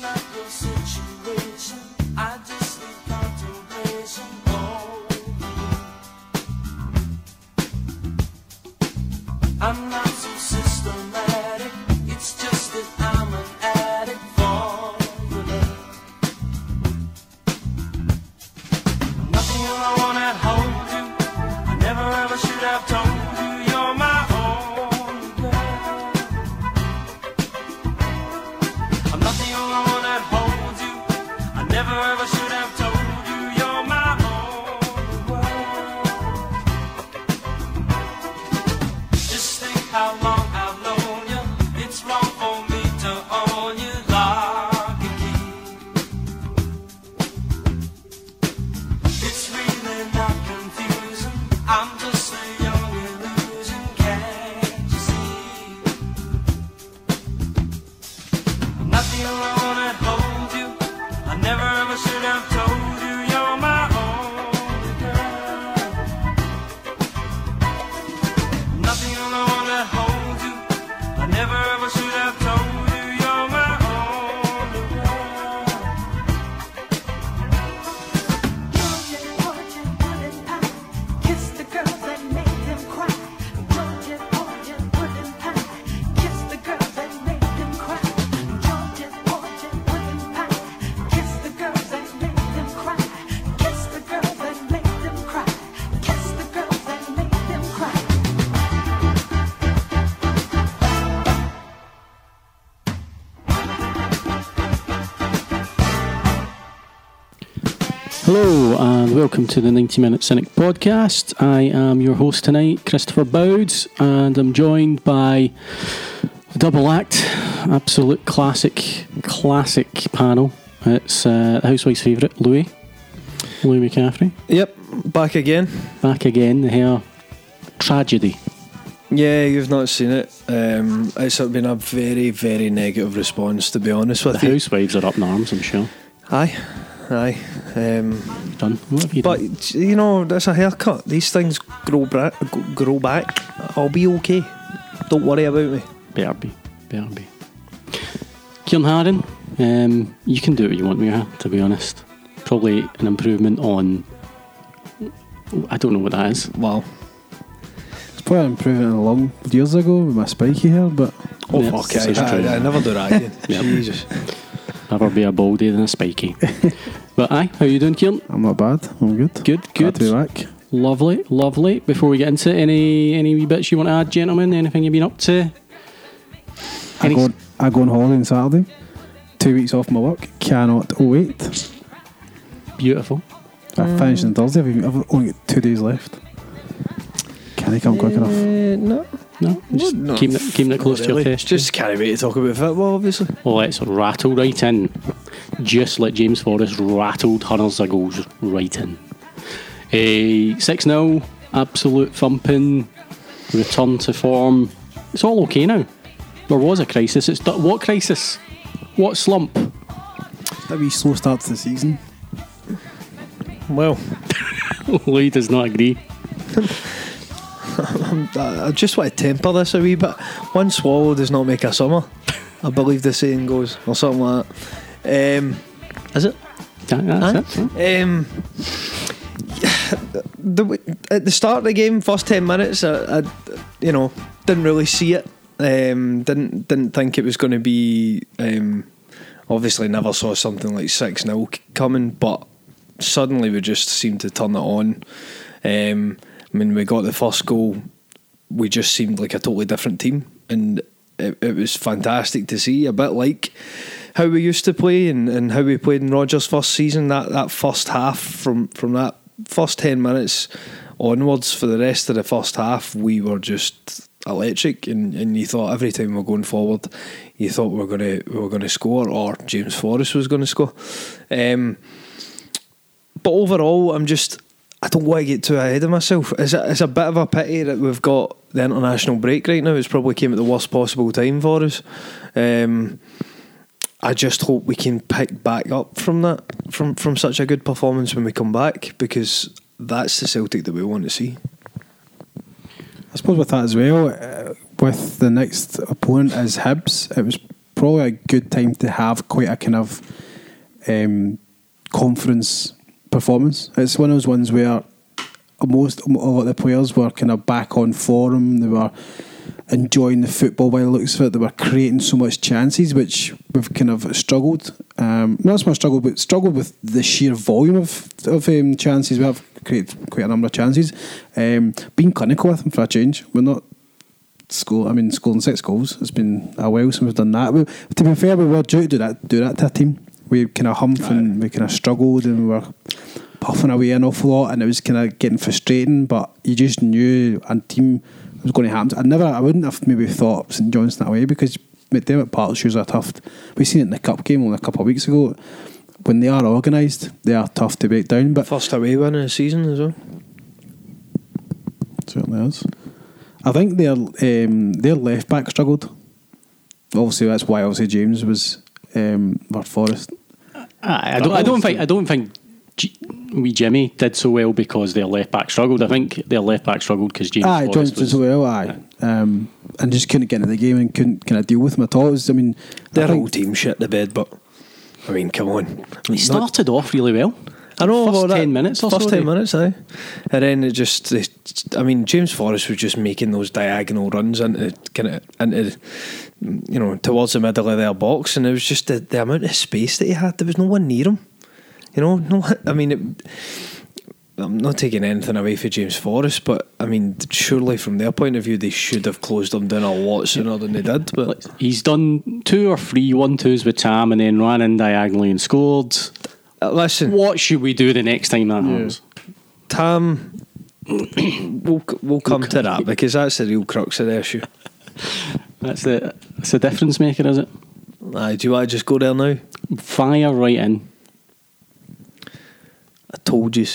Not the situation. Welcome to the 90 Minute Cynic podcast. I am your host tonight, Christopher Boud, and I'm joined by a double act, absolute classic, classic panel. It's uh, the Housewife's favourite, Louis. Louis McCaffrey. Yep, back again. Back again, the hair tragedy. Yeah, you've not seen it. Um, it's been a very, very negative response, to be honest The with you. housewives are up in arms, I'm sure. Aye, aye. Um, Done. What have you done? but you know, that's a haircut. These things grow bra- grow back. I'll be okay. Don't worry about me. Better be. Better be. Ciaran Harran, um, you can do what you want with your hair, to be honest. Probably an improvement on. I don't know what that is. Wow. It's probably an improvement along years ago with my spiky hair, but Oh Yeah, fuck! this I, is true. I, I never do that again. Jesus. Never be a baldy than a spiky. but aye, how you doing, Ciaran? I'm not bad. I'm good. Good, Glad good. to be back. Lovely, lovely. Before we get into it, any any wee bits you want to add, gentlemen? Anything you've been up to? I Any- go, I go on holiday on Saturday. Two weeks off my work. Cannot wait. Beautiful. I finished on Thursday. I've, even, only got two days left. Can I come quick enough? Uh, no, No, just no, keeping it keeping it close not to your chest. Just can't wait to talk about football, obviously. Let's rattle right in. Just like James Forrest rattled Hunters of goals right in. A 6 0, absolute thumping, return to form. It's all okay now. There was a crisis. It's do- what crisis? What slump? That wee slow start to the season. Well, Lee does not agree. I just want to temper this a wee bit. One swallow does not make a summer. I believe the saying goes, or something like that. Um, is it? That- that's it. yeah. Um, the, at the start of the game, first ten minutes, I, I you know didn't really see it. Um, didn't didn't think it was going to be. Um, obviously, never saw something like six 0 coming, but suddenly we just seemed to turn it on. Um, I mean, we got the first goal. We just seemed like a totally different team, and it, it was fantastic to see. A bit like how we used to play and, and how we played in Rodgers' first season. That that first half from from that first ten minutes onwards for the rest of the first half, we were just electric, and, and you thought every time we were going forward, you thought we were gonna we were gonna score or James Forrest was to score. Um, but overall, I'm just I don't want to get too ahead of myself. It's a, it's a bit of a pity that we've got the international break right now. It's probably came at the worst possible time for us. Um, I just hope we can pick back up from that, from from such a good performance when we come back, because that's the Celtic that we want to see. I suppose with that as well, uh, with the next opponent as Hibs, it was probably a good time to have quite a kind of um, conference performance. It's one of those ones where most a lot of the players were kind of back on form. They were enjoying the football by the looks of it. They were creating so much chances, which we've kind of struggled. Um, not so much struggled, but struggled with the sheer volume of of um, chances. We have created quite a number of chances. Um, being clinical with them for a change. We're not score. I mean, scoring six goals. It's been a while since we've done that. We, to be fair, we were due to do that. Do that to a team. We kind of humped and we kind of struggled and we were puffing away an awful lot, and it was kind of getting frustrating. But you just knew a team was going to happen. I never, I wouldn't have maybe thought St John's that way because McDiarmid Park's shoes are tough. We seen it in the cup game only a couple of weeks ago. When they are organised, they are tough to break down. But First away win in the season as well. certainly is. I think their um, their left back struggled. Obviously, that's why obviously James was um, for Forrest. I, I don't. I don't think. I don't think. G- wee Jimmy did so well because their left back struggled. I think their left back struggled because James. Aye, Forrest Johnston was- as well. Aye, um, and just couldn't get into the game and couldn't kind of deal with him at all. Was, I mean, I Their whole team shit the bed, but I mean, come on. He started off really well. I know First well, that- 10 minutes or First so, ten they- minutes, aye. And then it just, it, I mean, James Forrest was just making those diagonal runs into kind of into, you know, towards the middle of their box, and it was just the, the amount of space that he had. There was no one near him. You know, no. I mean, it, I'm not taking anything away from James Forrest, but I mean, surely from their point of view, they should have closed him down a lot sooner than they did. But He's done two or three one twos with Tam and then ran in diagonally and scored. Uh, listen, What should we do the next time that happens? Tam, we'll we'll come to that because that's the real crux of the issue. That's the that's the difference maker, is it? Aye, do you want to just go there now? Fire right in. I told you.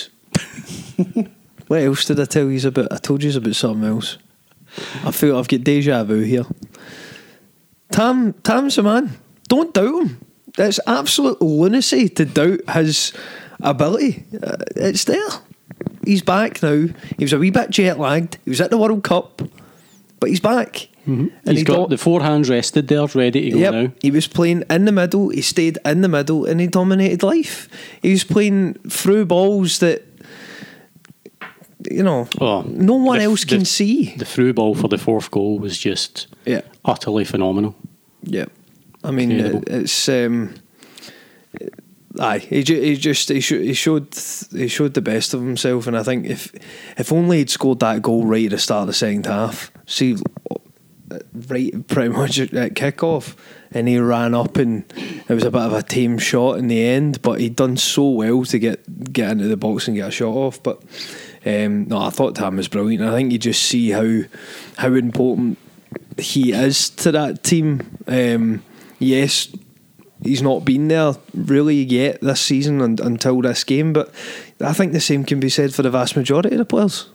what else did I tell you about? I told you about something else. I feel I've got deja vu here. Tam, Tam's a man. Don't doubt him. It's absolute lunacy to doubt his ability. Uh, it's there. He's back now. He was a wee bit jet lagged. He was at the World Cup, but he's back. And He's he got got the four hands rested there, ready to go Yep, now. he was playing in the middle. He stayed in the middle, and he dominated life. He was playing through balls that you know Oh, no one the- else can the- see. The through ball for the fourth goal was just Yeah, utterly phenomenal. yeah. I mean, Incredible. it's um, aye. He, ju- he just he, sho- he showed he showed the best of himself, and I think if if only he'd scored that goal right at the start of the second half, see, right pretty much at kickoff, and he ran up, and it was a bit of a tame shot in the end, but he'd done so well to get get into the box and get a shot off. But um, no, I thought Tam was brilliant. I think you just see how how important he is to that team. Um, yes, he's not been there really yet this season and, until this game, but I think the same can be said for the vast majority of the players.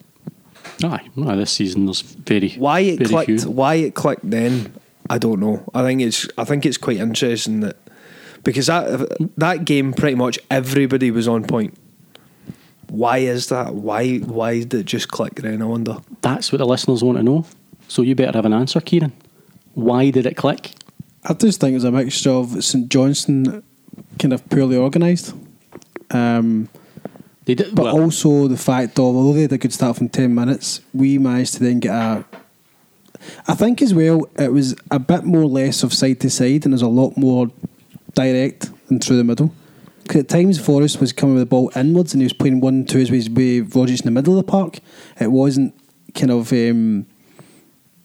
Aye, no, this season there's very Why it very clicked? few. Why it clicked then? I don't know. I think it's I think it's quite interesting that because that that game pretty much everybody was on point. Why is that? Why why did it just click then? I wonder. That's what the listeners want to know. So you better have an answer, Ciaran. Why did it click? I just think it's a mixture of St Johnstone kind of poorly organised. Um, They did, But well, also the fact of although they had a good start from ten minutes, we managed to then get a. I think as well it was a bit more less of side to side and there's a lot more direct and through the middle. Because at times Forrest was coming with the ball inwards and he was playing one twos with with Rogers in the middle of the park. It wasn't kind of um,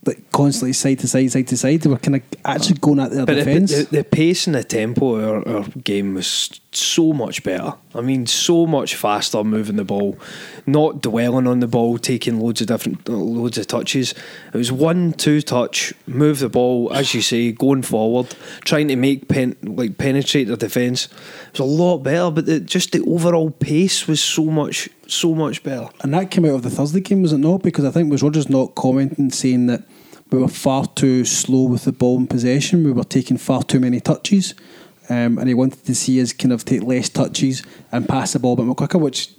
like constantly side to side, side to side. They were kind of actually going at their But defence. the, the pace and the tempo of our, our game was so much better. I mean, so much faster moving the ball, not dwelling on the ball, taking loads of different loads of touches. It was one two touch, move the ball as you say, going forward, trying to make pen like penetrate the defence. It was a lot better, but the, just the overall pace was so much so much better. And that came out of the Thursday game, was it not? Because I think was Rodgers not commenting saying that we were far too slow with the ball in possession. We were taking far too many touches, um, and he wanted to see us kind of take less touches and pass the ball a bit more quicker, which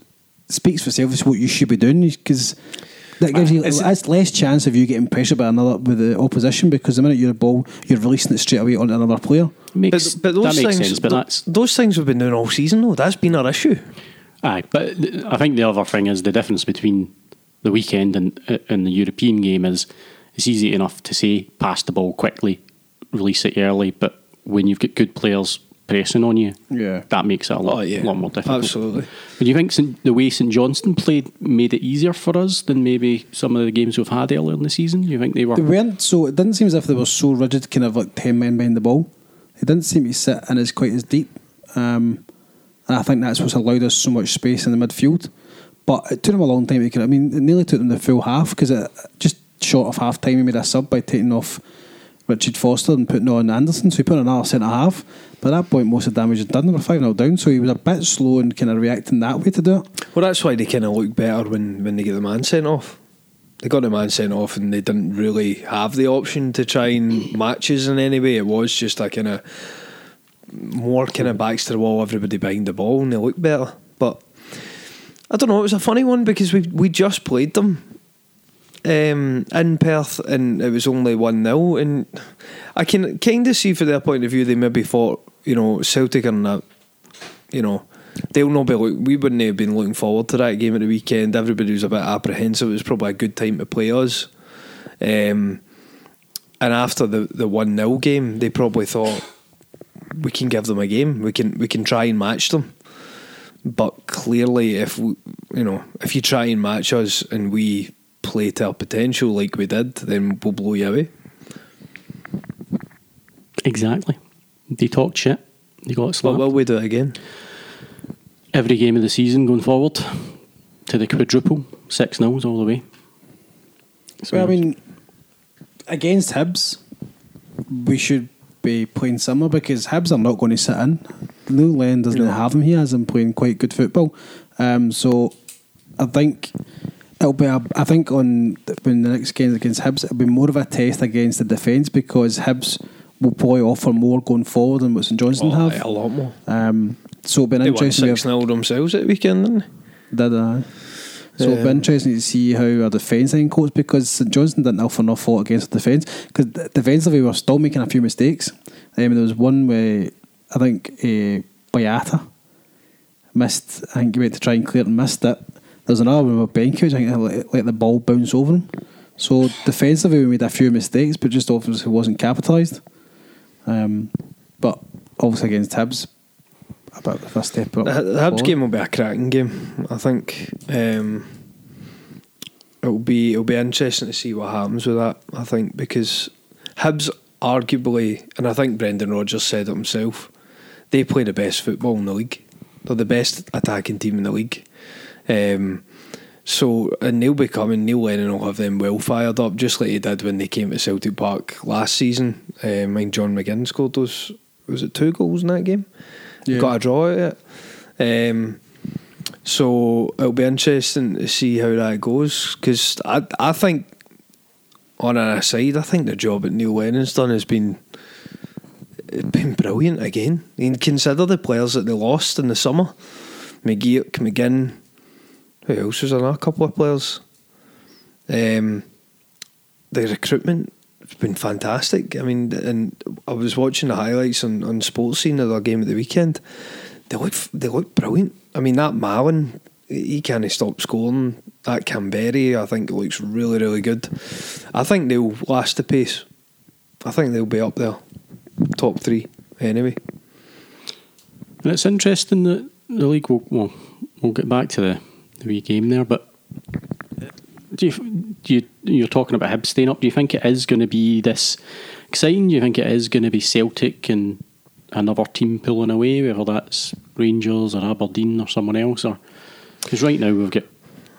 speaks for itself. It's what you should be doing because That gives you Is it's less chance of you getting pressured by another with the opposition because the minute you're a ball, you're releasing it straight away onto another player. Makes, But, but those that makes things, sense, but tho- that's those things we've been doing all season though. That's been our issue. Aye, but th- I think the other thing is the difference between the weekend and and the European game is it's easy enough to say pass the ball quickly, release it early, but when you've got good players pressing on you, Yeah. that makes it a lot, Oh, yeah. lot more difficult. Absolutely. But do you think St, the way St Johnstone played made it easier for us than maybe some of the games we've had earlier in the season? Do you think they were? They weren't so. It didn't seem as if they were so rigid, kind of like ten men behind the ball. It didn't seem to sit in as quite as deep, um, and I think that's what's allowed us so much space in the midfield. But it took them a long time to get. I mean, it nearly took them the full half because it just short of half time. He made a sub by taking off Richard Foster and putting on Anderson, so he put on another centre half. But at that point, most of the damage had done. They were five 0 down, so he was a bit slow and kind of reacting that way to do it. Well, that's why they kind of look better when, when they get the man sent off. They got the man sent off and they didn't really have the option to try and match us in any way. It was just a kind of more kind of backs to the wall, everybody behind the ball, and they look better. But I don't know. It was a funny one because we we just played them um, in Perth and it was only one 0 and I can kind of see from their point of view they maybe thought you know Celtic are not you know they'll not be look, we wouldn't have been looking forward to that game at the weekend. Everybody was a bit apprehensive. It was probably a good time to play us. Um, and after the the one 0 game, they probably thought we can give them a game. We can we can try and match them. But clearly, if we, you know, if you try and match us and we play to our potential like we did, then we'll blow you away. Exactly. They talked shit. They got But Well, will we do it again? Every game of the season going forward to the quadruple, six nils all the way. So, Well, I mean, against Hibs, we should be playing similar because Hibs are not going to sit in. Neil Lennon doesn't have them. He has them playing quite good football. Um, so I think it'll be. A, I think on the- when the next game against Hibs, it'll be more of a test against the defence because Hibs will probably offer more going forward than what St Johnstone Oh, have. a lot more. Um, so it'll be an They won interesting. six 0 themselves at the weekend, didn't they? Did I? So it'll be interesting to see how our defence then copes because St Johnstone didn't offer enough fault against the defence because defensively we were still making a few mistakes. Um, there was one where I think uh, Boyata missed. I think he went to try and clear it and missed it. There's another one with Benkovic. I think let, let the ball bounce over him. So defensively we made a few mistakes, but just obviously wasn't capitalised. Um, but obviously against Hibs, a bit of a step up. The the Hibs game will be a cracking game. I think um, it'll be it'll be interesting to see what happens with that. I think because Hibs arguably, and I think Brendan Rodgers said it himself, they play the best football in the league. They're the best attacking team in the league. Um, so and they'll be coming. Neil Lennon will have them well fired up, just like he did when they came to Celtic Park last season. Um, mind John McGinn scored those. Was it two goals in that game? Yeah. Got a draw out of it. Um, so it'll be interesting to see how that goes because I I think on an aside, I think the job that Neil Lennon's done has been been brilliant again. I mean, consider the players that they lost in the summer: McGeouch, McGinn. Who else was there? A couple of players. Um, the recruitment has been fantastic. I mean, and I was watching the highlights on, on Sports Scene of their game at the weekend. They look they look brilliant. I mean, that Mallan, he can't stop scoring. That Kamberi, I think, looks really really good. I think they'll last the pace. I think they'll be up there, top three anyway. And it's interesting that the league will well, we'll get back to the wee game there, but do you, do you you're talking about Hibs staying up? Do you think it is going to be this exciting? Do you think it is going to be Celtic and another team pulling away, whether that's Rangers or Aberdeen or someone else? Or because right now we've got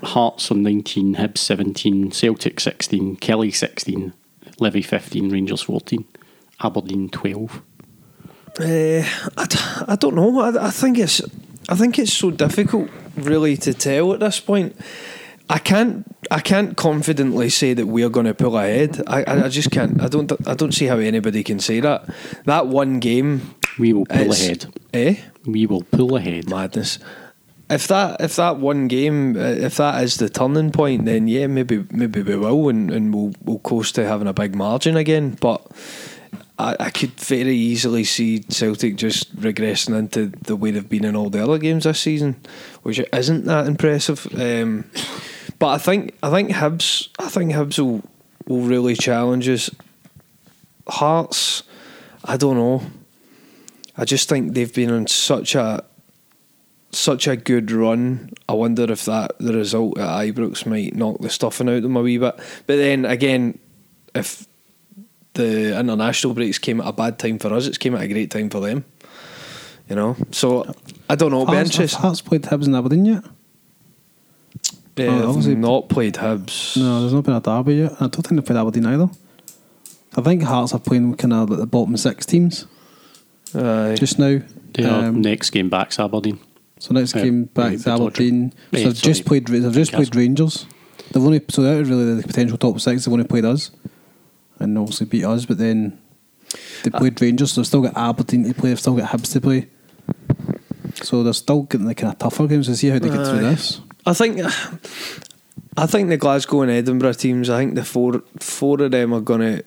Hearts on 19, Hibs 17, Celtic 16, Killie 16, Livi 15, Rangers 14, Aberdeen 12. Uh, I, I don't know. I, I think it's I think it's so difficult, really, to tell at this point. I can't I can't confidently say that we're going to pull ahead. I, I, just can't. I don't I don't see how anybody can say that. That one game, We will pull ahead. eh? We will pull ahead. Madness. if that if that one game uh, if that is the turning point, then yeah, maybe maybe we will and, and we'll we'll coast to having a big margin again. But I, I could very easily see Celtic just regressing into the way they've been in all the other games this season, which isn't that impressive. Um, but I think I think Hibs I think Hibs will will really challenge us. Hearts, I don't know. I just think they've been on such a such a good run. I wonder if that the result at Ibrox might knock the stuffing out of them a wee bit. But then again, if the international breaks came at a bad time for us, it's came at a great time for them. You know, so I don't know. It'll be Hearts, interesting. Hearts played Hibs and Aberdeen yet? Yeah, Oh, they've obviously- not played Hibs. No, there's not been a derby yet. I don't think they've played Aberdeen either. I think Hearts are playing kind of like the bottom six teams Aye. just now. Their Um, next game back's Aberdeen. So next Uh, game back right, to Aberdeen. So Eh, they've just played. They've just played Rangers. They've only so they're really the potential top six. They've only played us, and obviously beat us. But then they Uh, played Rangers. So they've still got Aberdeen to play. They've still got Hibs to play. So they're still getting the kind of tougher games to see how they get through this. I think I think the Glasgow and Edinburgh teams. I think the four four of them are gonna.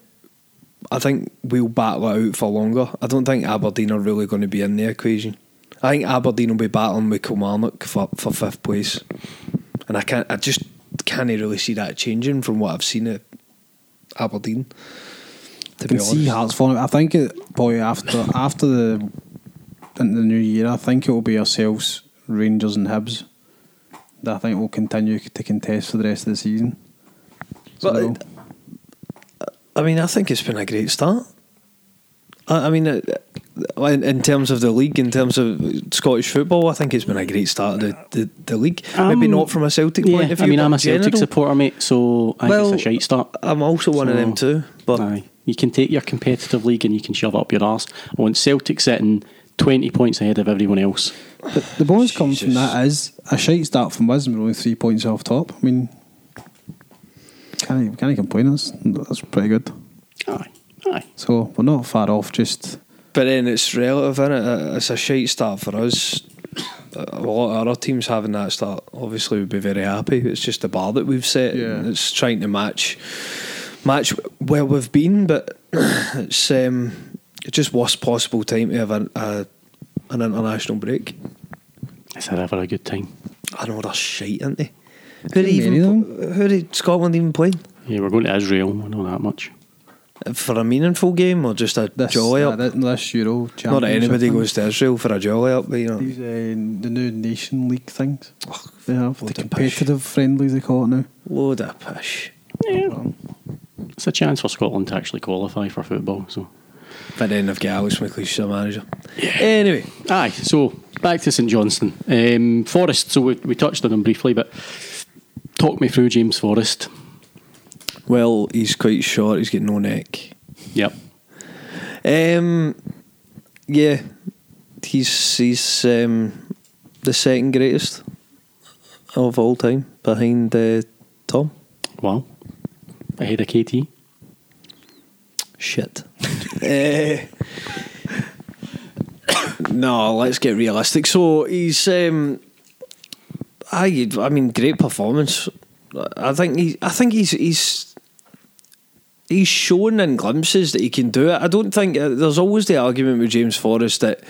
I think we'll battle it out for longer. I don't think Aberdeen are really going to be in the equation. I think Aberdeen will be battling with Kilmarnock for, for fifth place, and I can't. I just can't really see that changing from what I've seen at Aberdeen. To I be can see honest, Hearts falling. I think it probably after after the into the new year. I think it will be ourselves, Rangers and Hibs. That I think will continue to contest for the rest of the season. But So- it- I mean, I think it's been a great start. I, I mean, uh, in, in terms of the league, in terms of Scottish football, I think it's been a great start of the, the, the league. Maybe Um, not from a Celtic Yeah, point of view. I mean, I'm a in Celtic general, supporter, mate, so I think Well, it's a shite start. I'm also one of them too. But Aye. You can take your competitive league and you can shove it up your arse. I want Celtic sitting 20 points ahead of everyone else. But the bonus comes from Jesus. that is a shite start from us and we're only three points off top. I mean, can't can't complain. That's that's pretty good. Aye. Aye. So we're not far off. Just but then it's relative, innit? Uh, It's a shite start for us. A lot of other teams having that start obviously would be very happy. It's just the bar that we've set. Yeah. It's trying to match match where we've been, but it's um, it's just worst possible time to have a, a, an international break. It's ever a good time. I know they're shite, aren't they? Who Too did even who did Scotland even playing Yeah, we're going to Israel. I know that much. For a meaningful game or just a this jolly uh, up? this, this Euro Not that anybody goes to Israel for a jolly up, but you know. These uh, the new Nation League things they have the of pish. competitive friendlies they call it now. Load of pish. It's a chance for Scotland to actually qualify for football. So, But then they've got Alex McLeish as manager. Anyway, aye. So back to St Johnstone, um, Forrest. So we, we touched on them briefly, but talk me through James Forrest. Well, he's quite short. He's got no neck. Yep. Um, yeah, he's he's um, the second greatest of all time behind uh, Tom. Wow. Ahead of KT. Shit. Eh, no, let's get realistic. So he's, um, I, I mean, great performance. I think he, I think he's, he's, he's shown in glimpses that he can do it. I don't think uh, there's always the argument with James Forrest that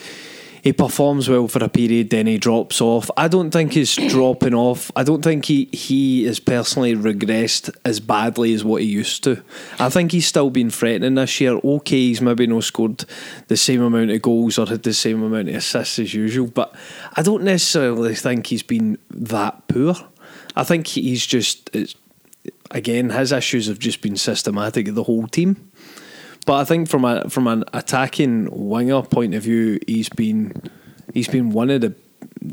he performs well for a period, then he drops off. I don't think he's dropping off. I don't think he he has personally regressed as badly as what he used to. I think he's still been threatening this year. Okay, he's maybe not scored the same amount of goals or had the same amount of assists as usual, but I don't necessarily think he's been that poor. I think he's just again his issues have just been systematic of the whole team. But I think from a from an attacking winger point of view, he's been he's been one of the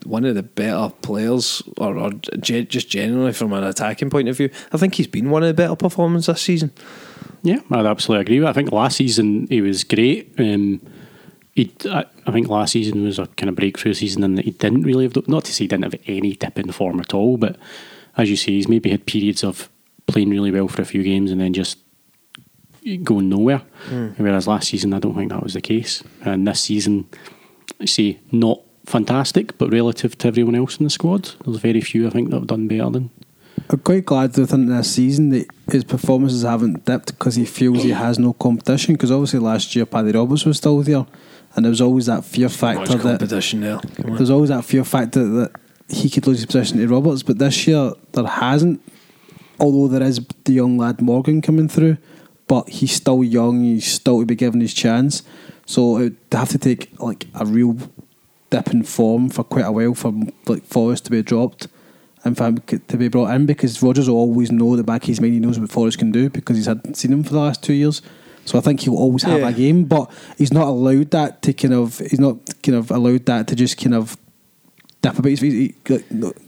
one of the better players, or, or ge- just generally from an attacking point of view. I think he's been one of the better performances this season. Yeah, I'd absolutely agree with. I think last season he was great. Um, he, I, I think last season was a kind of breakthrough season, and that he didn't really have. Not to say he didn't have any dip in form at all, but as you say, he's maybe had periods of playing really well for a few games and then just going nowhere. Hmm. Whereas last season, I don't think that was the case. And this season, I say not fantastic, but relative to everyone else in the squad, there's very few I think that have done better than. I'm quite glad within this season that his performances haven't dipped because he feels he has no competition. Because obviously last year Paddy Roberts was still there, and there was always that fear factor that competition there. There's always that fear factor that he could lose his position to Roberts. But this year there hasn't. Although there is the young lad Morgan coming through, but he's still young. He's still to be given his chance. So it would have to take like a real dip in form for quite a while for like Forrest to be dropped and for him to be brought in because Rodgers will always know the back of his mind he knows what Forrest can do because he's had seen him for the last two years. So I think he'll always have Yeah. a game, but he's not allowed that to kind of he's not kind of allowed that to just kind of dip a bit. He's,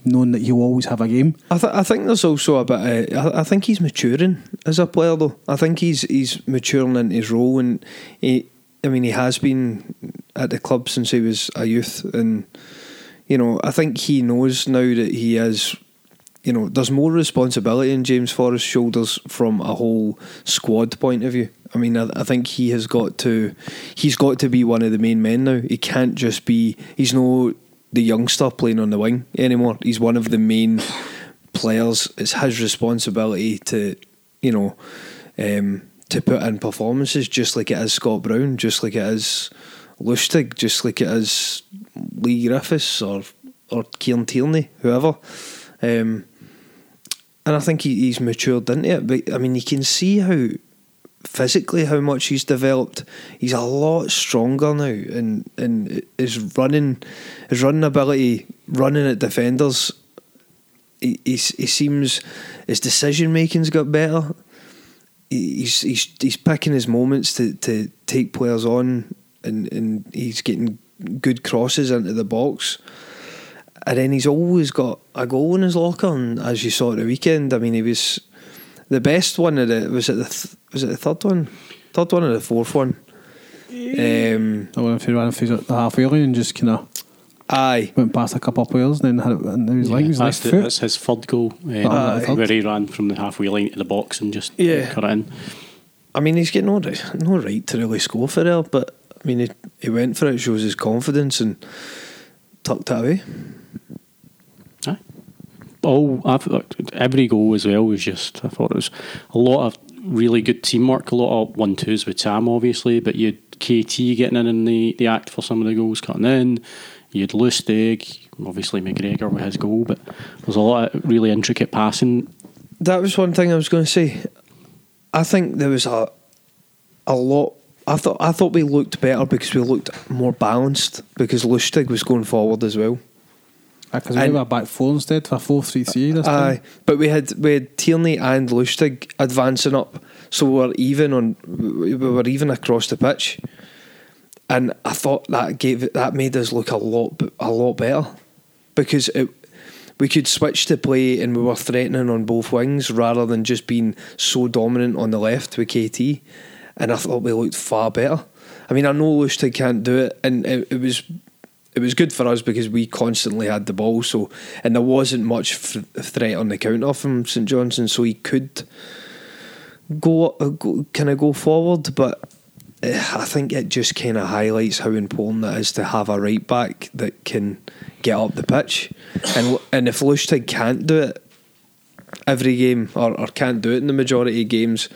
knowing that he'll always have a game. I, th- I think there's also a bit. Uh, I, I think he's maturing as a player, though. I think he's he's maturing in his role, and he. I mean, he has been at the club since he was a youth, and you know, I think he knows now that he is. You know, there's more responsibility in James Forrest's shoulders from a whole squad point of view. I mean, I, I think he has got to, he's got to be one of the main men now. He can't just be. He's no the youngster playing on the wing anymore. He's one of the main players. It's his responsibility to, you know, um, to put in performances just like it is Scott Brown, just like it is Lustig, just like it is Leigh Griffiths or or Kieran Tierney, whoever. Um, and I think he, he's matured into it. But I mean, you can see how physically how much he's developed. He's a lot stronger now, and and his running, his running ability, running at defenders. He he's, he seems his decision making's got better. He's he's he's picking his moments to, to take players on, and and he's getting good crosses into the box. And then he's always got a goal in his locker, and as you saw at the weekend, I mean, he was the best one of the was it the th- was it the third one, third one or the fourth one? Um, I wonder if he ran through the halfway line and just kind of aye, went past a couple of players and then had it, and he was like, he was that's, the, foot. that's his third goal, uh, Aye. where he ran from the halfway line to the box and just Yeah. cut it in. I mean, he's got no right, no right to really score for it, but I mean, he, he went for it, shows his confidence, and tucked it away. All I've, every goal as well was just I thought it was a lot of really good teamwork, a lot of one twos with Sam obviously, but you had KT getting in in the, the act for some of the goals cutting in. You had Lustig, obviously McGregor with his goal, but there's a lot of really intricate passing. That was one thing I was going to say. I think there was a a lot. I thought I thought we looked better because we looked more balanced because Lustig was going forward as well. Because we were back four instead for four three three this Aye, time. but we had we had Tierney and Lustig advancing up, so we were even on. We were even across the pitch, and I thought that gave that made us look a lot a lot better because it. We could switch to play and we were threatening on both wings rather than just being so dominant on the left with KT. And I thought we looked far better. I mean, I know Lustig can't do it, and it, it was it was good for us because we constantly had the ball. So and there wasn't much f- threat on the counter from St Johnstone, so he could go, uh, go kind of go forward. But eh, I think it just kind of highlights how important it is to have a right back that can get up the pitch. And and if Lustig can't do it every game or, or can't do it in the majority of games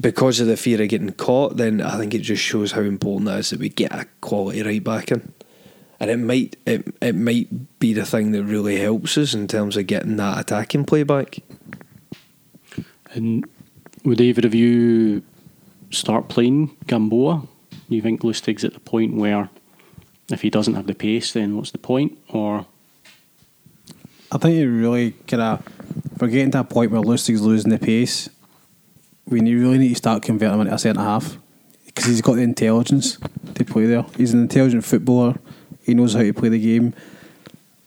because of the fear of getting caught, then I think it just shows how important it is that we get a quality right back in. And it might it, it might be the thing that really helps us in terms of getting that attacking play back. And would either of you start playing Gamboa? You think Lustig's at the point where if he doesn't have the pace, then what's the point? Or I think you really kind of we're getting to a point where Lustig's losing the pace. We need, really need to start converting him into a centre half because he's got the intelligence to play there. He's an intelligent footballer. He knows how to play the game.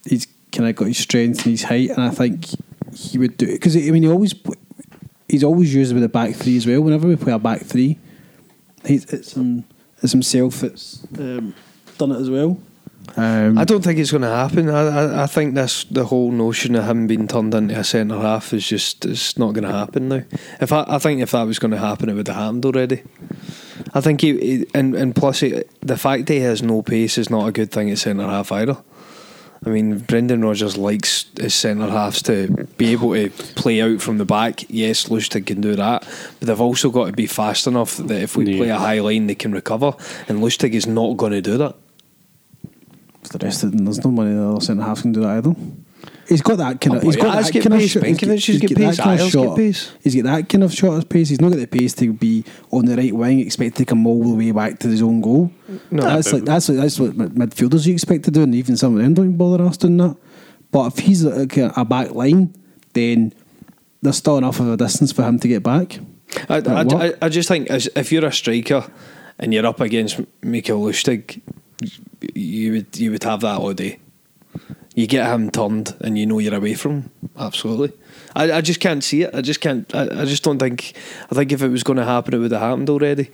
He's kind of got his strength and his height, and I think he would do it because I mean he always he's always used with a back three as well. Whenever we play a back three, he's it's, him, it's himself that's um, done it as well. Um, I don't think it's going to happen. I, I, I think this the whole notion of him being turned into a centre half is just it's not going to happen now. If I, I think if that was going to happen, it would have happened already. I think he, he and and plus he, the fact that he has no pace is not a good thing at centre half either. I mean, Brendan Rodgers likes his centre halves to be able to play out from the back. Yes, Lustig can do that, but they've also got to be fast enough that if we Yeah. play a high line, they can recover. And Lustig is not going to do that. The rest of them. There's no money the other centre half can do that either. He's got that kind of. He's boy, got that get kind of pace, shot. he's got- has he's got got that pace, kind of shot. He's got that kind of shot of pace. He's not got the pace to be on the right wing, expect to come all the way back to his own goal. No. that's like that's like, that's what midfielders you expect to do, and even some of them don't bother us doing that. But if he's like a, a back line, then there's still enough of a distance for him to get back. I, I, I. I just think as, if you're a striker and you're up against Mikael Lustig, you would you would have that all day. You get him turned and you know you're away from him. Absolutely. I, I just can't see it. I just can't. I, I just don't think. I think if it was going to happen, it would have happened already.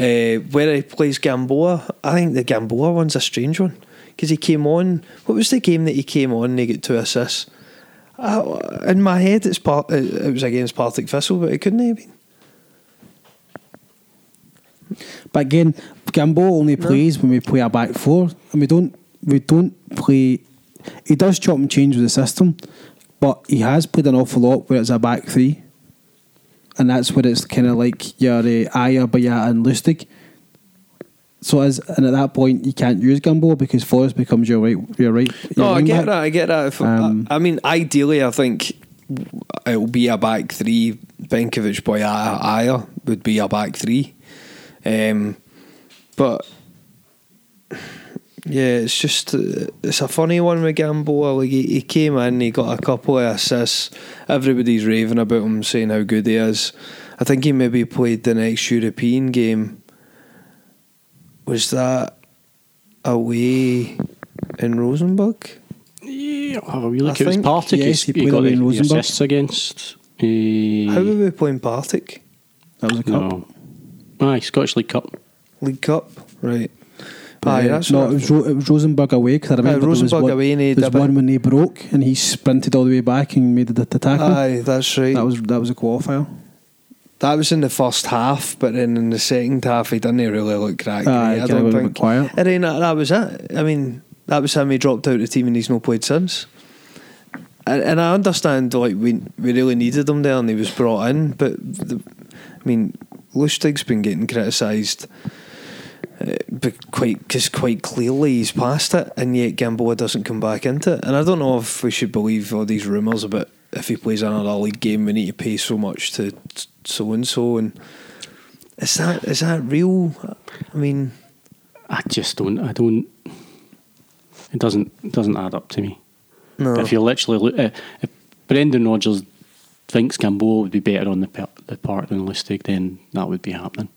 Uh, where he plays Gamboa, I think the Gamboa one's a strange one because he came on. What was the game that he came on and he got two assists? Uh, in my head, it's part. It, it was against Partick Thistle, but it couldn't have been. But again, Gambo only plays when we play a back four, and we don't we don't play. He does chop and change with the system, but he has played an awful lot where it's a back three, and that's where it's kind of like your uh, Ajer, Baya, and Lustig. So as and at that point you can't use Gambo because Forrest becomes your right your right. No, I get back. that. I get that. If, Um, I, I mean, ideally, I think it'll be a back three. Benkovic, Boyata, Ajer would be a back three. Um, but yeah, it's just uh, it's a funny one with Gamboa. Like he, he came in, he got a couple of assists. Everybody's raving about him, saying how good he is. I think he maybe played the next European game. Was that away in Rosenborg? Yeah, I'll have a wee look. I it was think- Partick. yes, he he got away in Rosenborg. assists against. Uh, How were we playing Partick? That was a cup. no. Aye, Scottish League Cup. League Cup? Right. Aye, Uh, that's no, it was, Ro- it was Rosenborg away because I remember there was one, away and he there was one when they broke and he sprinted all the way back and made the, the tackle. Aye, that's right. That was that was a qualifier. That was in the first half, but then in the second half, he didn't really look great. Aye, I don't a think. bit quiet. And then that, that was it. I mean, that was him. He dropped out of the team, and he's not played since. And, and I understand, like we we really needed him there, and he was brought in. But the, I mean, Lustig's been getting criticised. Uh, but quite because quite clearly he's past it, and yet Gamboa doesn't come back into it. And I don't know if we should believe all these rumours about if he plays another league game, we need to pay so much to so and so. And is that is that real? I mean, I just don't. I don't. It doesn't. It doesn't add up to me. no. If you literally look, uh, if Brendan Rodgers thinks Gamboa would be better on the per- the part than Lustig, then that would be happening.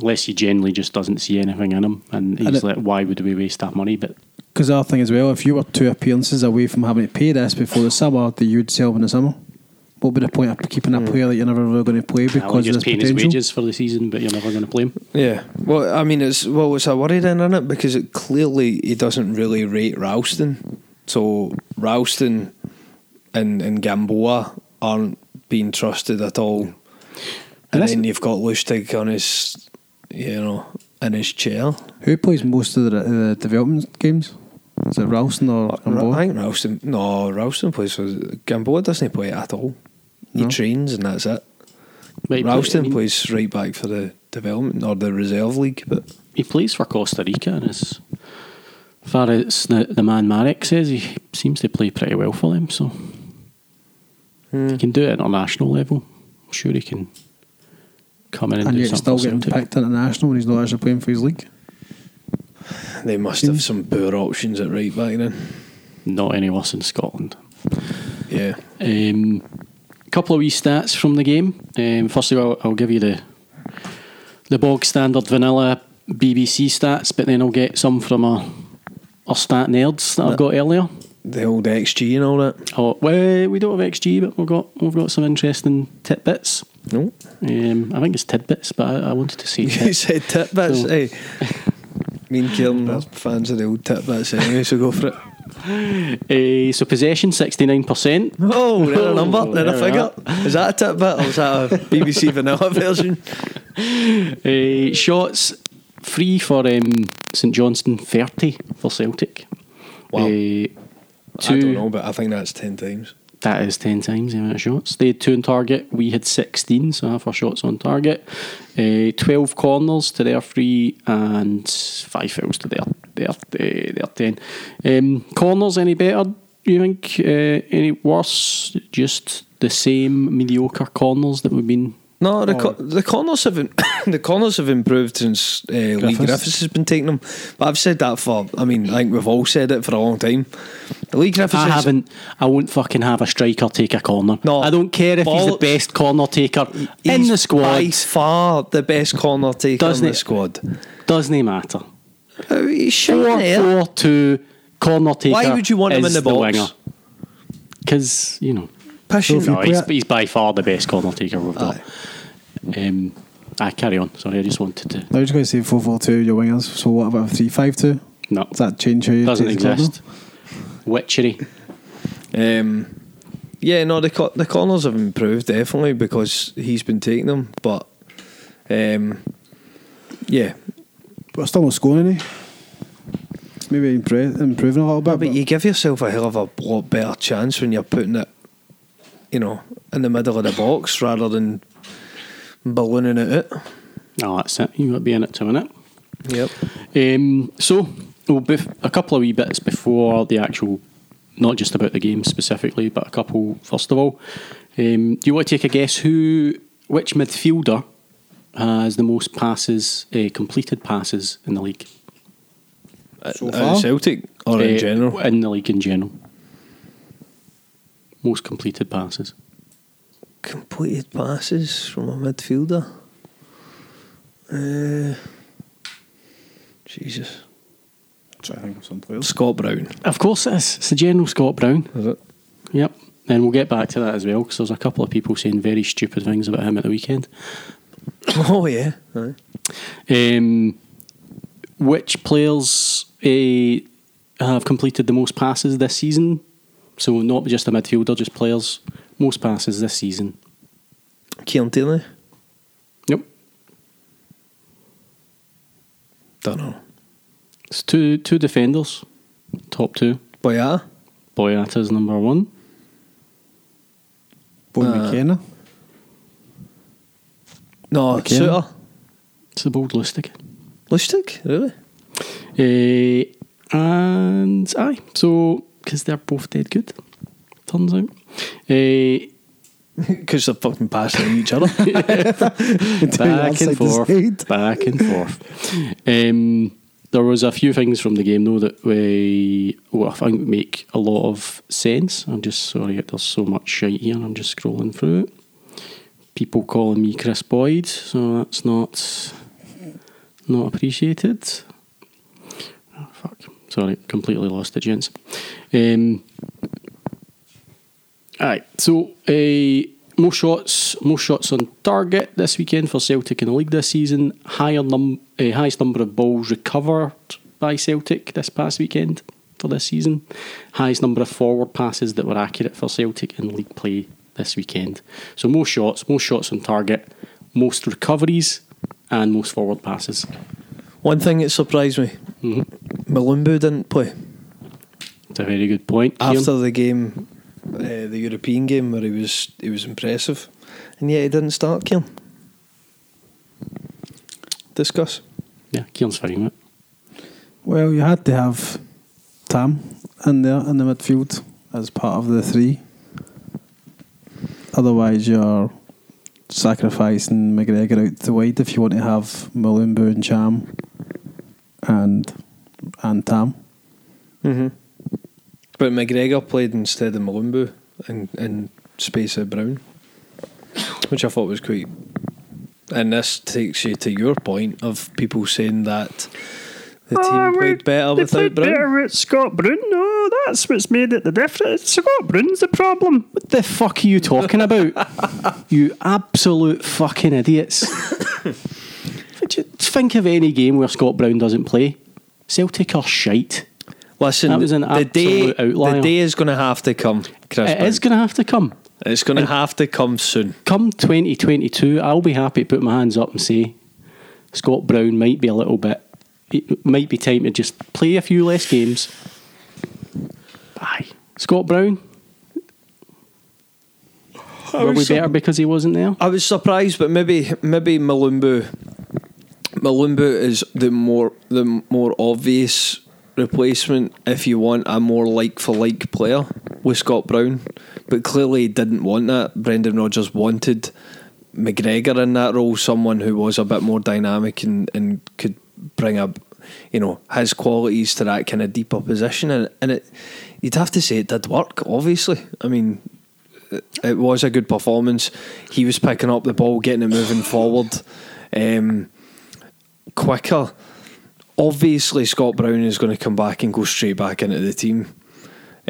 Unless he generally just doesn't see anything in him, and And he's it- like, "Why would we waste that money?" But Because the other thing as well, if you were two appearances away from having to pay this before the summer, that you'd sell him in the summer. What would be the point of keeping a hmm. player that you're never really going to play because because of just this paying his wages for the season, but you're never going to play him. Yeah. Well, I mean, it's well, it's a worry then, isn't it? Because it clearly he doesn't really rate Ralston. So Ralston and and Gamboa aren't being trusted at all. And, And then you've got Lustig on his, you know, in his chair. Who plays most of the, the development games? Is it Ralston or I think Ralston. No, Ralston plays for Gamboa. Doesn't play at all. He No. trains and that's it. But Ralston I mean, plays right back for the development or the reserve league, but he plays for Costa Rica, and as far as the, the man Marek says, he seems to play pretty well for them. So Hmm. he can do it at international level. I'm sure he can come in and, and do yet something still getting picked international when he's not actually playing for his league. they must have some poor options at right back then. Not any worse in Scotland. Yeah. Um, couple of wee stats from the game. Um, firstly, I'll, I'll give you the the bog standard vanilla BBC stats, but then I'll get some from our, our stat nerds that I've got earlier. The old XG and all that. Oh, well, we don't have XG, but we've got we've got some interesting tidbits. No. Um, I think it's tidbits, but I, I wanted to say You said titbits. So- Hey. Me and Ciaran are fans of the old titbits anyway, so go for it. Eh, so possession, 69%. Oh, there's a number, a there we figure. Is that a tidbit or is that a BBC vanilla version? Uh, shots free for um, St Johnstone, 30 for Celtic. Wow. Uh, I don't know, but I think that's 10 times. That is 10 times the amount of shots. They had two on target. We had 16, so half our shots on target. Uh, 12 corners to their three and five fouls to their, their, uh, their 10. Um, corners, any better, you think? Uh, any worse? Just the same mediocre corners that we've been. No, the, co- the corners have in- the corners have improved since uh, Leigh Griffiths. Griffiths has been taking them. But I've said that for, I mean, I think we've all said it for a long time. Leigh Griffiths I haven't. I won't fucking have a striker take a corner. No. I don't care if he's the best corner taker in the squad. by far the best corner taker Doesn't in the it? squad. Doesn't matter. Uh, Four, four, two, corner taker. Why would you want him in the box? Because you know, Pushing. So no, he's, he's by far the best corner taker we've got. Aye. Um, I carry on. Sorry, I just wanted to. I was going to say 4 4 2, your wingers. So what about 3 5 2? No, Does that change how you doesn't take corner? exist. Witchery. Um, yeah, no, the co- the corners have improved definitely because he's been taking them. But um, yeah, But still not scoring any. Maybe impre- improving a little bit. but you give yourself a hell of a lot better chance when you're putting it, you know, in the middle of the box rather than ballooning it out. No, that's it. You got to be in it to win it. Yep. Um, so, well, bef- a couple of wee bits before the actual, not just about the game specifically, but a couple first of all. Um, do you want to take a guess who, which midfielder has the most passes, uh, completed passes in the league? So At far? Celtic or in Uh, general. In the league in general. Most completed passes. Completed passes from a midfielder. Uh, Jesus. Try to think of some players. Scott Brown. Of course it is. It's the general Scott Brown. Is it? Yep. And we'll get back to that as well because there's a couple of people saying very stupid things about him at the weekend. Oh yeah. Aye. Um, which players uh, have completed the most passes this season? So not just a midfielder, just players most passes this season. Kieran Tierney. Yep. Don't know. It's two two defenders, top two. Boyata. Boyata's number one. Boy Uh, McKenna. No, McKenna. Suter. It's the bold Lustig. Lustig, really? Uh, and aye, so because they're both dead good, turns out. Uh, Because they're fucking passing each other. back and forth, back and forth. Um, there was a few things from the game though that we, well, I think make a lot of sense. I'm just sorry, there's so much shite here. I'm just scrolling through it. People calling me Chris Boyd, so that's not not appreciated. Oh, fuck, sorry, completely lost it, gents. Um, Aye, so uh, most shots, most shots on target this weekend for Celtic in the league this season. Higher num, uh, highest number of balls recovered by Celtic this past weekend for this season. Highest number of forward passes that were accurate for Celtic in league play this weekend. So more shots, more shots on target, most recoveries, and most forward passes. One thing that surprised me. Mulumbu didn't play It's a very good point. After the game, uh, the European game where he was he was impressive, and yet he didn't start. Kieran, discuss. yeah, Kieran's fine with it. Well, you had to have Tam in there in the midfield as part of the three. Otherwise, you're sacrificing McGregor out the wide if you want to have Mulumbu and Cham and and Tam. Mm-hmm. But McGregor played instead of Mulumbu in, in space of Brown, which I thought was quite. And this takes you to your point of people saying that the ah, team played better without Brown. Better with Scott Brun. No, that's what's made it the difference. Scott Brown's the problem. What the fuck are you talking about? you absolute fucking idiots. Would you think of any game where Scott Brown doesn't play? Celtic are shite. Listen, That was an the day outlier. the day is going to have to come, Chris. It is Brown. going to have to come. It's going to have to come soon. Come 2022, I'll be happy to put my hands up and say Scott Brown might be a little bit. It might be time to just play a few less games. Aye. Scott Brown. Were we was so- better because he wasn't there? I was surprised, but maybe maybe Mulumbu Mulumbu is the more the more obvious replacement if you want a more like for like player with Scott Brown. But clearly he didn't want that. Brendan Rodgers wanted McGregor in that role, someone who was a bit more dynamic and, and could bring up you know, his qualities to that kind of deeper position and, and it you'd have to say it did work, obviously. I mean it, was a good performance. He was picking up the ball, getting it moving forward. Um, quicker. Obviously, Scott Brown is going to come back and go straight back into the team.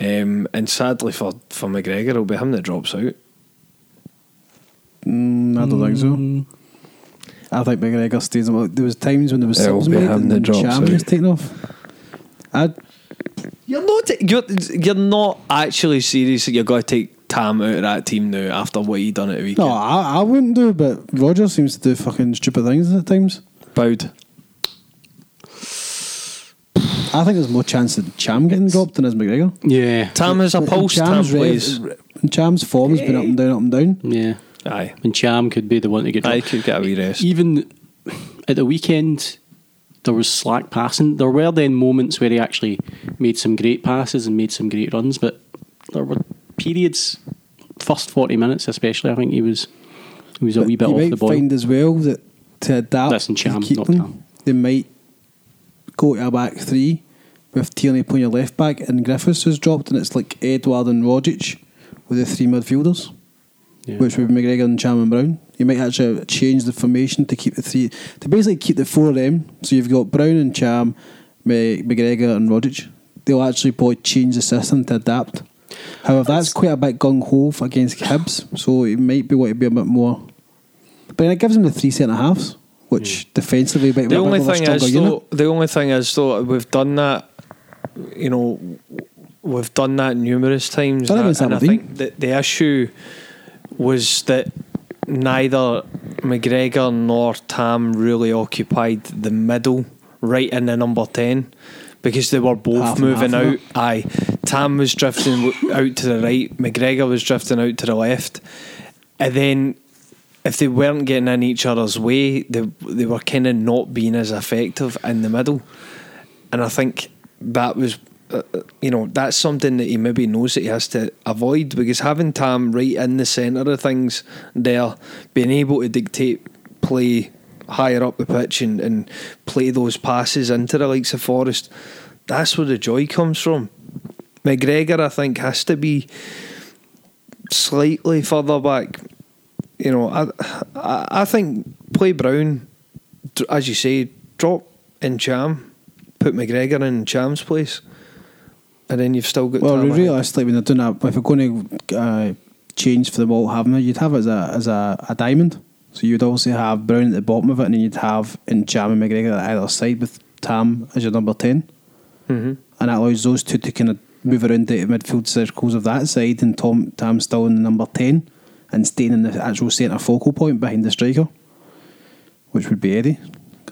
Um, and sadly for, for McGregor, it'll be him that drops out. Mm, I don't think so. I think McGregor stays. Well, There was times when there was It'll subs be made him and that drops Cham out. was taken off. I You're not you're, you're not actually serious you're going to take Tam out of that team now after what he done at the weekend. no, I, I wouldn't do, but Roger seems to do fucking stupid things at times. Boud. I think there's more chance of Cham getting dropped than as McGregor. Yeah. Tam is a But pulse. Tam Cham's plays. rev- Cham's form's been up and down, up and down. Yeah. Aye. And Cham could be the one to get I dropped. could get a wee rest. Even at the weekend, there was slack passing. There were then moments where he actually made some great passes and made some great runs, but there were periods, first 40 minutes especially, I think he was he was a But wee bit you off might the ball. find as well that to adapt Listen, to Cham, keep not them, Tam. they might go to a back three with Tierney playing your left back and Griffiths has dropped, and it's like Edouard and Rogic with the three midfielders, Yeah. which would be McGregor and Cham and Brown. You might actually change the formation to keep the three to basically keep the four of them. So you've got Brown and Cham, McGregor and Rogic. They'll actually probably change the system to adapt. However, that's quite a bit gung ho against Hibs, so it might be want to be a bit more. But it gives them the three centre halves, which hmm. defensively might The a only thing is, unit. though, the only thing is, though, we've done that. You know, we've done that numerous times, and, I- and I think that the issue was that neither McGregor nor Tam really occupied the middle, right in the number ten, because they were both Half moving out. Aye, Tam was drifting out to the right, McGregor was drifting out to the left, and then if they weren't getting in each other's way, they they were kind of not being as effective in the middle, and I think that was. Uh, uh, you know that's something that he maybe knows that he has to avoid because having Tam right in the centre of things there, being able to dictate play higher up the pitch and, and play those passes into the likes of Forrest, that's where the joy comes from. McGregor, I think, has to be slightly further back. You know, I, I, I think play Brown, as you say, drop in Cham, put McGregor in Cham's place, and then you've still got. Well, realistically, when they're doing that, if we're going to uh, change for the all having it, you'd have it as a as a, a diamond. So you'd obviously have Brown at the bottom of it, and then you'd have in Jam and McGregor at either side with Tam as your number 10 Mhm. and that allows those two to kind of move around the midfield circles of that side, and Tom Tam still in the number ten and staying in the actual centre focal point behind the striker, which would be Eddie.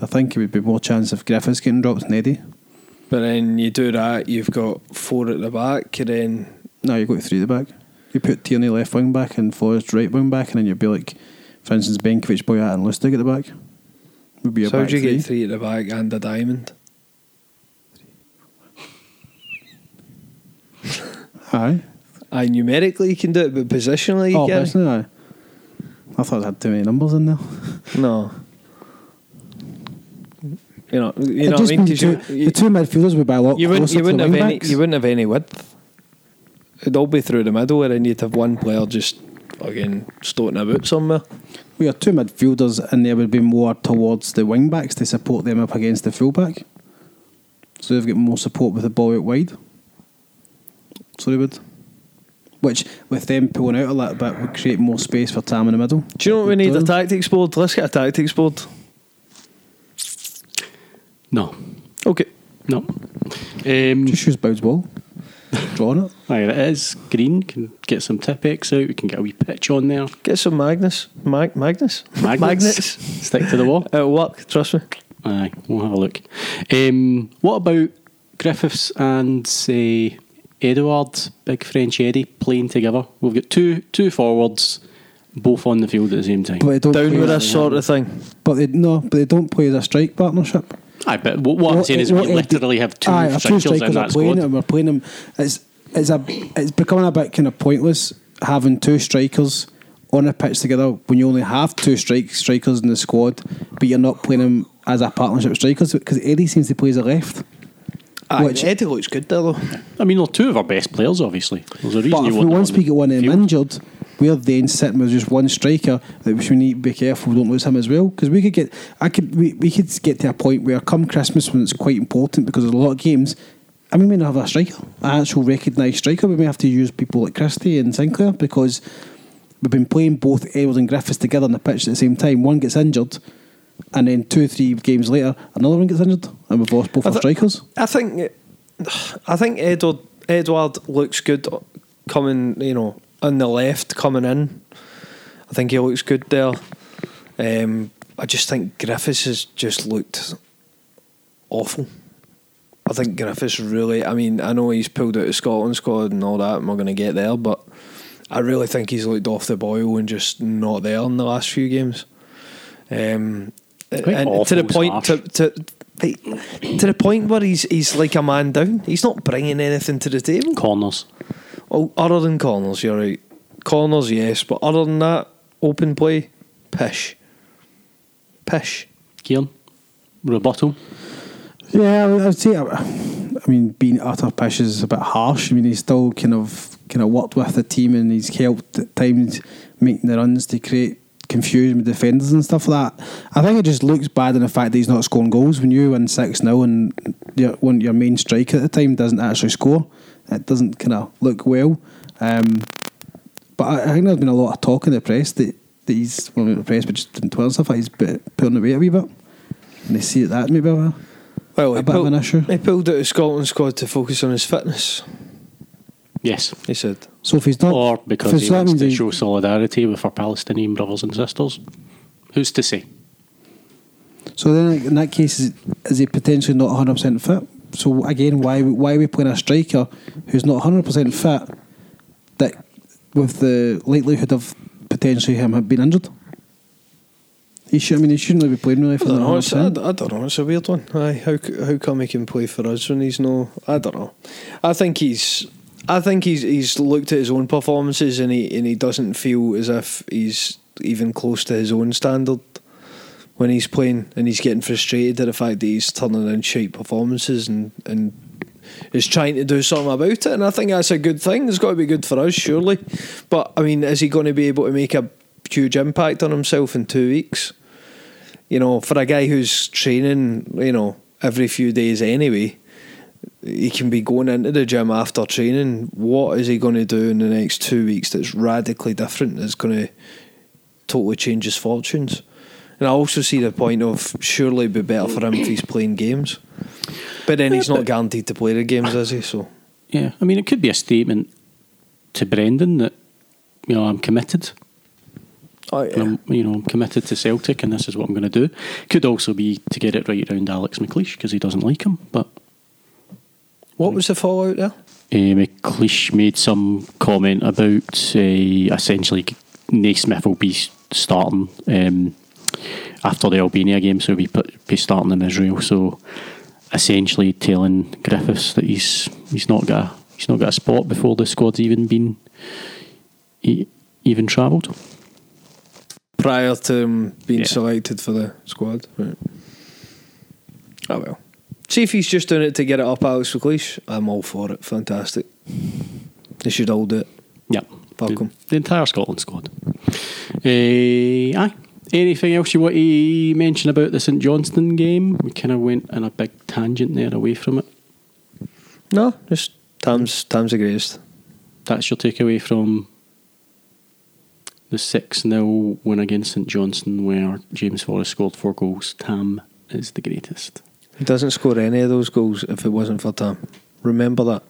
I think it would be more chance of Griffiths getting dropped than Eddie. But then you do that, you've got four at the back, and then No, you go to three at the back. You put Tierney left wing back and Forrest right wing back, and then you'd be like, for instance, Benkovic, Boyat, and Lustig at the back. Would be a so how do you three. get three at the back and a diamond? Aye. I numerically you can do it, but positionally you Oh, can. personally, aye. I thought it had too many numbers in there. No. You know, you It know what I mean? two, you, the two midfielders would be a lot you wouldn't, you wouldn't to have any, backs. you wouldn't have any width. It'd all be through the middle, and then you'd have one player just fucking stoating about somewhere. We have two midfielders, and there would be more towards the wing backs to support them up against the fullback. So they've got more support with the ball out wide. So they would. Which, with them pulling out a little bit, would create more space for Tam in the middle. Do you know what we need? A Doesn't- tactics board. Let's get a tactics board. No. Okay. No. Um, Just use Boud's ball. Drawing it. Aye, it is green. Can get some Tipex out. We can get a wee pitch on there. Get some Magnus. Mag- Magnus? Magnets. Stick to the wall. It'll work, trust me. Aye, we'll have a look. Um, what about Griffiths and say Edouard, big French Eddie, playing together? We've got two two forwards, both on the field at the same time. But they don't Down with as- this sort of thing. But they no, but they don't play as a strike partnership. I but what, what I'm saying is we what Eddie- literally have two Aye, our strikers, in strikers that are playing squad. it and we're playing them. It's it's a it's becoming a bit kind of pointless having two strikers on a pitch together when you only have two strike strikers in the squad, but you're not playing them as a partnership strikers because Eddie seems to play as a left. Aye, Which- Eddie looks good there, though. I mean, they're two of our best players, obviously. There's a reason But you if we want them once on we get one of them injured, we're then sitting with just one striker that we should need to be careful we don't lose him as well. Because we could get, I could, we, we could get to a point where come Christmas when it's quite important because there's a lot of games. I mean, we may not have a striker, an actual recognised striker. We may have to use people like Christie and Sinclair because we've been playing both Edouards and Griffiths together on the pitch at the same time. One gets injured, and then two, or three games later, another one gets injured, and we've lost both I our strikers. I think I think Edouard Edouard looks good coming, you know, on the left coming in. I think he looks good there. Um, I just think Griffiths has just looked awful. I think Griffiths really. I mean, I know he's pulled out of Scotland squad and all that. and we're going to get there, but I really think he's looked off the boil and just not there in the last few games. Um, and to the point harsh. to, to like, to the point where he's he's like a man down. He's not bringing anything to the table. Corners. Oh, other than corners, you're right. Corners, yes, but other than that, open play, pish, pish. Kieran. Rebuttal. Yeah, I would- I would say. I mean, being utter pish is a bit harsh. I mean, he's still kind of kind of worked with the team and he's helped at times making the runs to create confusion with defenders and stuff like that. I think it just looks bad in the fact that he's not scoring goals when you win six 0 and your one your main striker at the time doesn't actually score. It doesn't kind of look well. Um, but I, I think there's been a lot of talk in the press that, that he's well, not the press, but just in Twitter and stuff. Like he's bit, pulling away a wee bit, and they see that maybe. A, Well, A he bit of pulled, an issue. He pulled out of Scotland squad to focus on his fitness. Yes. He said. So if he's not, Or because he wants to he- show solidarity with our Palestinian brothers and sisters. Who's to say? So then, in that case, is, is he potentially not 100 percent fit? So again, why why are we playing a striker who's not 100 percent fit? That with the likelihood of potentially him have been injured. He should. I mean, he shouldn't be playing really I for the know, I, 100%. I don't know. It's a weird one. Aye, how how come he can play for us when he's no? I don't know. I think he's. I think he's he's looked at his own performances and he and he doesn't feel as if he's even close to his own standard when he's playing and he's getting frustrated at the fact that he's turning in shite performances and and is trying to do something about it and I think that's a good thing. It's got to be good for us surely. But I mean, is he going to be able to make a huge impact on himself in two weeks? you know, for a guy who's training, you know, every few days anyway, he can be going into the gym after training. What is he going to do in the next two weeks that's radically different? That's going to totally change his fortunes. And I also see the point of surely it'd be better for him if he's playing games. But then he's not guaranteed to play the games, is he? So Yeah, I mean, it could be a statement to Brendan that, you know, I'm committed. oh, And I'm, you know, I'm committed to Celtic and this is what I'm going to do. Could also be to get it right around Alex McLeish because he doesn't like him. But What was the fallout there? uh, McLeish made some comment about uh, essentially Naismith will be starting um, after the Albania game, so he'll be, be starting in Israel. So essentially telling Griffiths that he's he's not got a, he's not got a spot before the squad's even been even travelled. Prior to him being Yeah. selected for the squad. Right. Oh well. See if he's just doing it to get it up Alex McLeish. I'm all for it. Fantastic. They should all do it. Yeah, Fuck the, the entire Scotland squad. Uh, aye. Anything else you want to mention about the St Johnstone game? We kind of went on a big tangent there away from it. No, just Tam's Tam's the greatest. That's your takeaway from the 6 0 win against St Johnstone, where James Forrest scored four goals. Tam is the greatest. He doesn't score any of those goals if it wasn't for Tam. Remember that.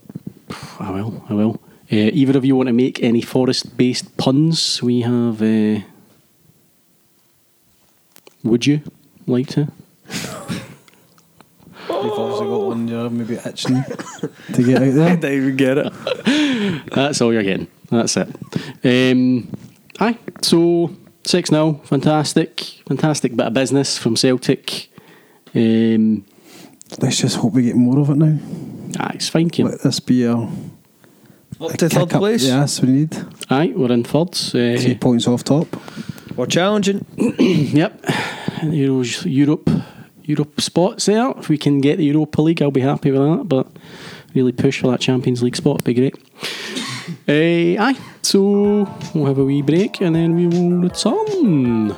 I will. I will. Uh, either of you want to make any forest-based puns? We have. Uh, would you like to? You've obviously got one you're maybe itching to get out there. didn't even get it. That's all you're getting. That's it. Um, aye. So six now. Fantastic, fantastic bit of business from Celtic. Um, Let's just hope we get more of it now. aye, it's fine, Kim. Let this be a, Up to third kick up. place. Yes, we need Aye, we're in thirds. Uh, three points off top. We're challenging. Yep, Euros, Europe, Europe spots there. If we can get the Europa League, I'll be happy with that. But really push for that Champions League spot, would be great. uh, aye, so we'll have a wee break and then we will return.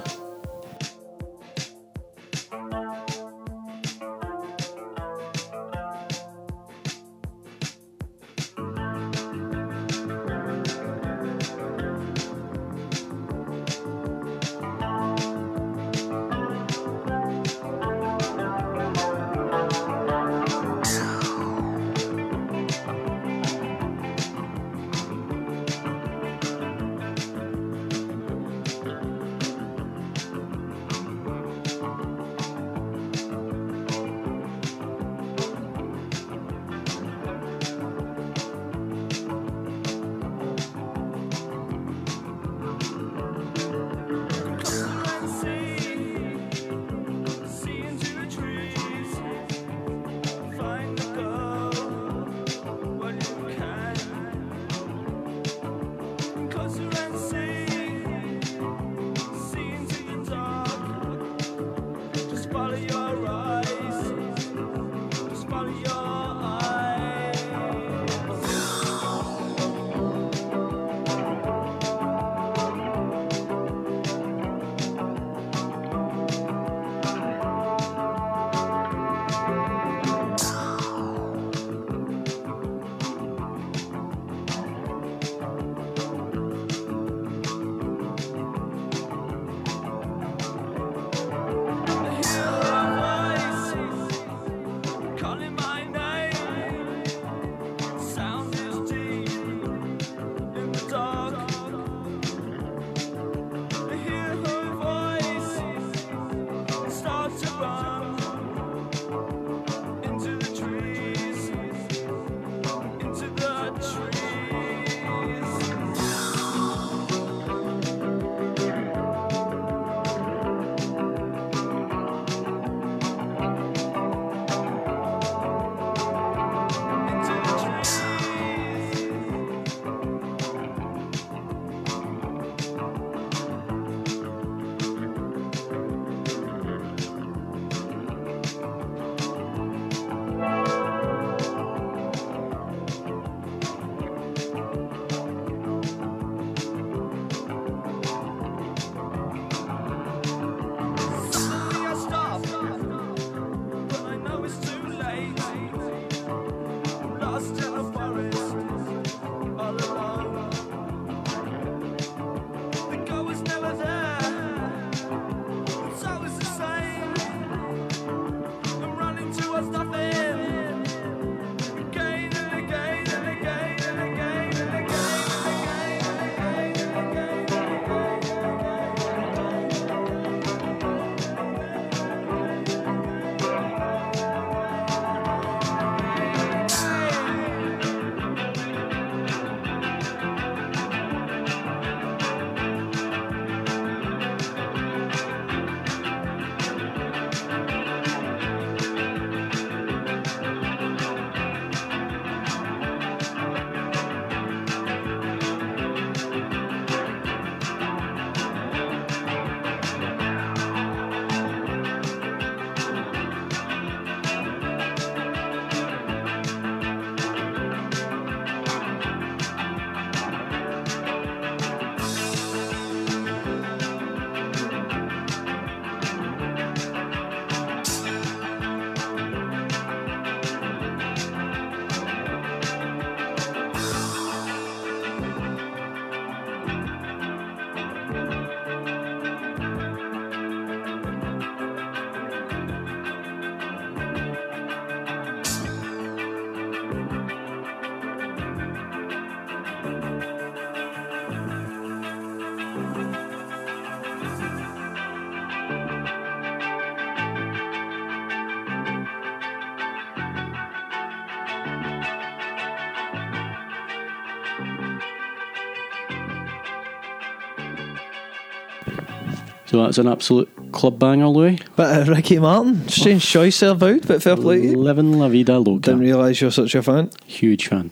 So that's an absolute club banger, Louis. But uh, Ricky Martin, strange choice there, Boud, but fair play. Living La Vida Loca. Didn't realise you're such a fan. Huge fan.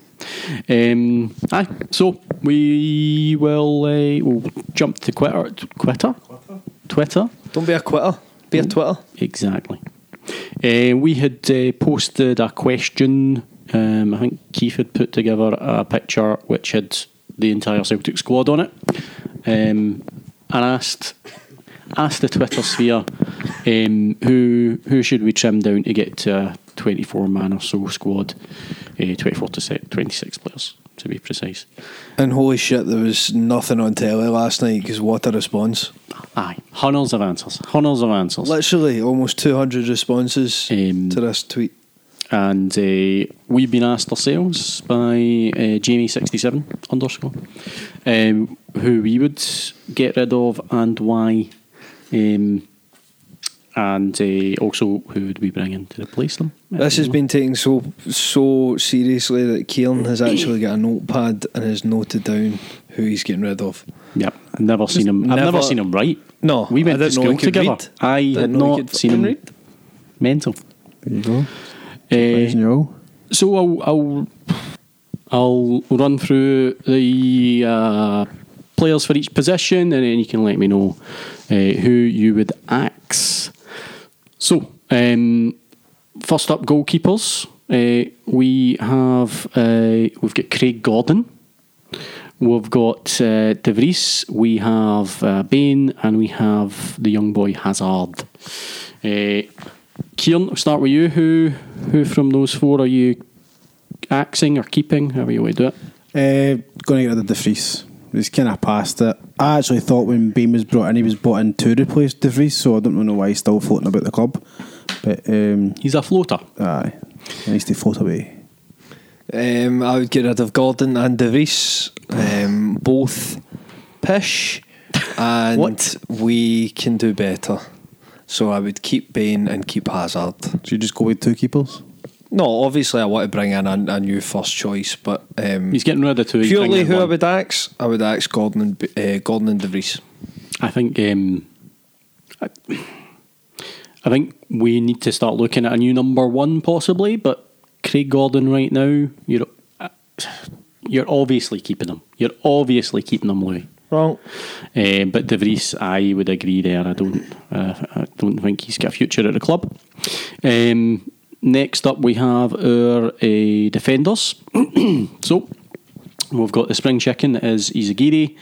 Um, aye, so we will uh, we'll jump to Twitter. Twitter? Twitter? Don't be a quitter. Be a Twitter. Exactly. Uh, we had uh, posted a question. Um, I think Keith had put together a picture which had the entire Celtic squad on it, um, and asked asked the Twitter sphere um, who who should we trim down to get to a 24 man or so squad, uh, 24 to se- 26 players to be precise. And holy shit, there was nothing on telly last night because what a response. Aye, hundreds of answers, hundreds of answers. Literally almost 200 responses Um, to this tweet. and uh, we've been asked ourselves by uh, Jamie67 underscore um, who we would get rid of and why, um, and uh, also who would we bring in to replace them. This has been taken so so seriously that Kieran has actually got a notepad and has noted down who he's getting rid of. Yep, I've never seen him. I've never never- seen him write. No, we went I to didn't know school together. read. I Didn't had not seen him. read. Mental. There you go. Uh, you. So I'll I'll, I'll run through the uh, players for each position, and then you can let me know who you would axe. So um, first up, goalkeepers. Uh, we have uh, we've got Craig Gordon. We've got uh, De Vries, we have uh, Bain, and we have the young boy Hazard. Uh, Kieran, I'll start with you. Who who from those four are you axing or keeping? However you want to do it. Uh, going to get rid of De Vries. He's kind of past it. I actually thought when Bain was brought in, he was brought in to replace De Vries, so I don't know why he's still floating about the club. But um, He's a floater. aye, he needs to float away. Um, I would get rid of Gordon and De Vries, um, both pish, and What? we can do better. So I would keep Bain and keep Hazard. So you just go with two keepers? No, obviously I want to bring in a, a new first choice, but um, He's getting rid of two. purely who I would axe, I would axe Gordon and uh, Gordon and De Vries. I think um, I, I think we need to start looking at a new number one possibly. But Craig Gordon right now, you're uh, you're obviously keeping him. You're obviously keeping him, Louis. Wrong. Um, but De Vries, I would agree there. I don't, uh, I don't think he's got a future at the club. Um, next up, we have our uh, defenders. so we've got the spring chicken that is Izaguirre.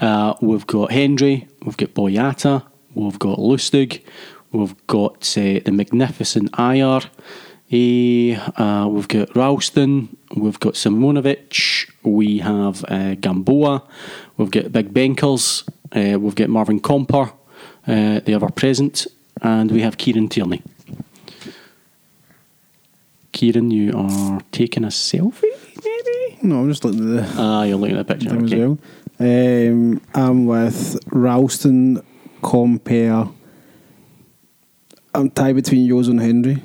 Uh, we've got Hendry. We've got Boyata. We've got Lustig. We've got uh, the magnificent Ajer. Eh, uh, we've got Ralston, we've got Simunovic, we have uh, Gamboa, we've got Big Benkers, uh, we've got Marvin Compper, uh, the ever present, and we have Kieran Tierney. Kieran, you are taking a selfie, maybe? No, I'm just looking at the Ah, you're looking at the picture. okay. well. Um, I'm with Ralston, Compper. I'm tied between Jozo and Hendry.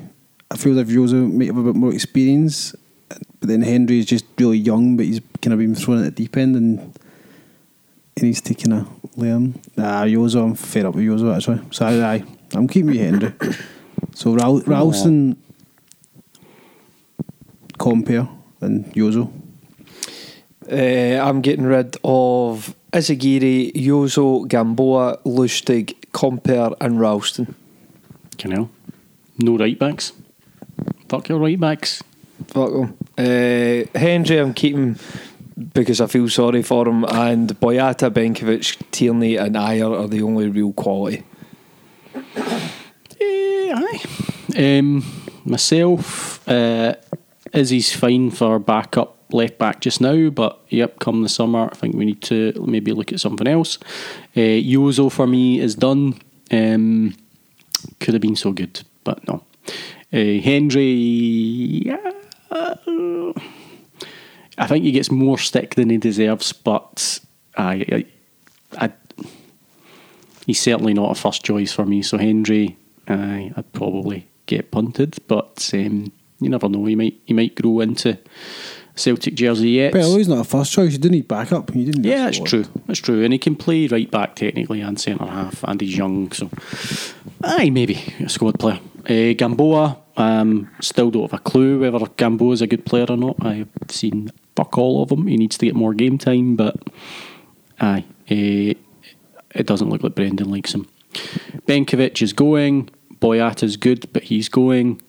I feel like Jozo might have a bit more experience, but then Hendry is just really young, but he's kind of been thrown at the deep end and, and he's taking a learn. Nah, Jozo, I'm fed up with Jozo actually. So I, I, I'm keeping with Hendry. So Ral- Ralston, Compper, and Jozo. Uh, I'm getting rid of Izaguirre, Jozo, Gamboa, Lustig, Compper, and Ralston. Can hell. No right backs. Fuck your right backs. Fuck 'em. Uh, Hendry, I'm keeping because I feel sorry for him, and Boyata, Benkovic, Tierney, and Ajer are the only real quality. Eh, aye. Um, myself, uh, Izzy's fine for backup left back just now, but yep, come the summer, I think we need to maybe look at something else. Uh, Jozo for me is done. Um, could have been so good, but no. Uh, Hendry, yeah, I think he gets more stick than he deserves, but I, I, I he's certainly not a first choice for me. So Hendry, uh, I'd probably get punted, but um, you never know. He might he might grow into Celtic jersey yet. Well, he's not a first choice. You do need backup. You didn't. Yeah, that's true. That's true. And he can play right back technically and centre half, and he's young, so aye, maybe a squad player. Uh, Gamboa, um, still don't have a clue whether Gamboa is a good player or not. I've seen fuck all of him. He needs to get more game time, but aye, uh, it doesn't look like Brendan likes him. Benkovic is going. Boyata's good, but he's going.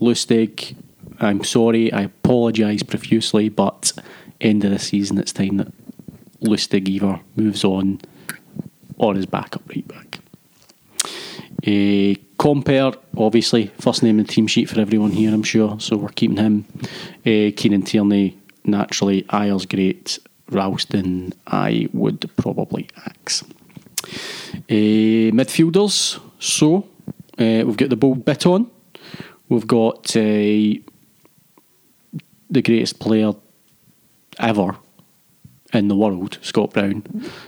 Lustig, I'm sorry, I apologise profusely, but end of the season, it's time that Lustig either moves on or is back up right back. Uh, Compper, obviously, first name in the team sheet for everyone here, I'm sure, so we're keeping him. Uh, Kieran Tierney, naturally. Ajer's, great. Ralston, I would probably axe. Uh, midfielders, so uh, we've got the bold Bitton. We've got uh, the greatest player ever in the world, Scott Brown.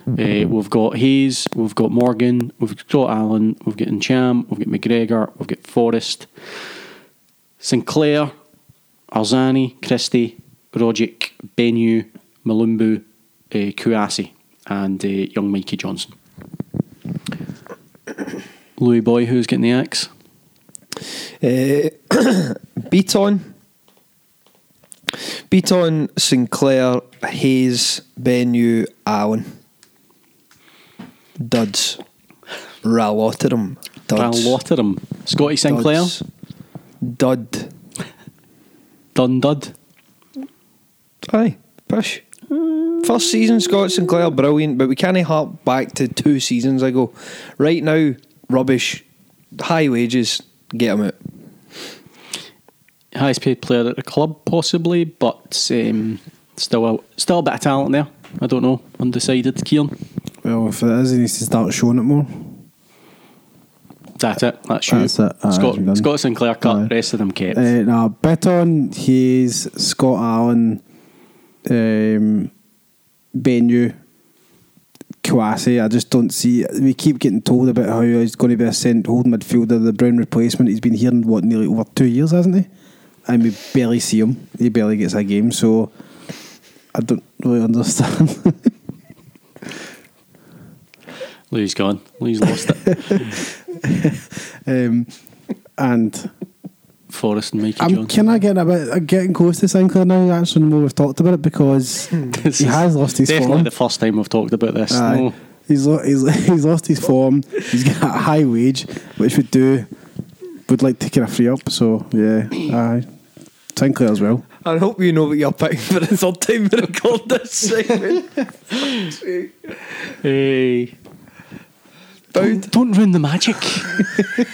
Uh, we've got Hayes, we've got Morgan, we've got Allen, we've got Ntcham, we've got McGregor, we've got Forrest, Sinclair, Arzani, Christie, Rogic, Benyu, Mulumbu, uh, Kouassi, and uh, young Mikey Johnston. Louis Boy, who's getting the axe? Uh, Bitton. Bitton, Sinclair, Hayes, Benyu, Allen. Duds. Ralotterum. Duds. Ralotterum. Scotty Sinclair, Duds. Dud. Dun Dud. Aye, push. First season, Scott Sinclair, brilliant, but we can't harp back to two seasons ago. Right now, rubbish, high wages, get him out. Highest paid player at the club, possibly, but um, still a still a bit of talent there. I don't know, undecided. Kieran, Well, if it is, he needs to start showing it more. that's it. That's you. That's it. Scott. Scott Sinclair cut. Aye. Rest of them kept. Uh, now, Bitton, Hayes, Scott Allen, um, Benyu, Kouassi. I just don't see. We keep getting told about how he's going to be a cent holding midfielder, the Brown replacement. He's been here in what nearly over two years, hasn't he? And we barely see him. He barely gets a game, so I don't really understand. Lee's gone. Louis lost it. um, and Forrest and Mikey I'm Johnston. kind of getting a bit I'm getting close to Sinclair now. Actually, the more we've talked about it because This he has lost his Definitely form. the first time we've talked about this. Aye. No. He's, lo- he's he's lost his form. He's got a high wage, which would do would like to kind of free up. So yeah, aye. Sinclair as well. I hope you know what you're picking for the third time we record this segment. Hey. Don't, don't ruin the magic.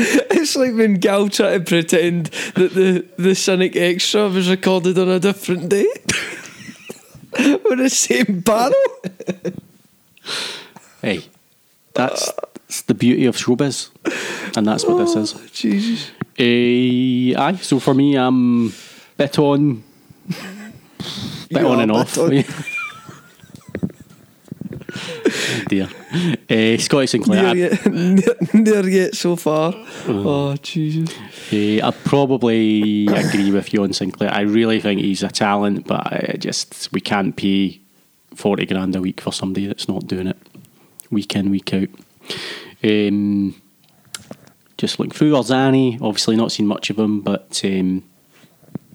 It's like when Gal tried to pretend that the, the Cynic Extra was recorded on a different day. With the same barrel. hey, that's, that's the beauty of showbiz, and that's what this oh, is. Jesus. Eh, aye, so for me, I'm bit on, bit You on and off. on. Oh, dear. Uh, Scotty Sinclair. I, yet, there yet so far. Oh, Jesus. eh, I probably agree with you on Sinclair. I really think he's a talent, but I just we can't pay forty grand a week for somebody that's not doing it week in week out. Um, just looking through Arzani, obviously not seen much of him, but um,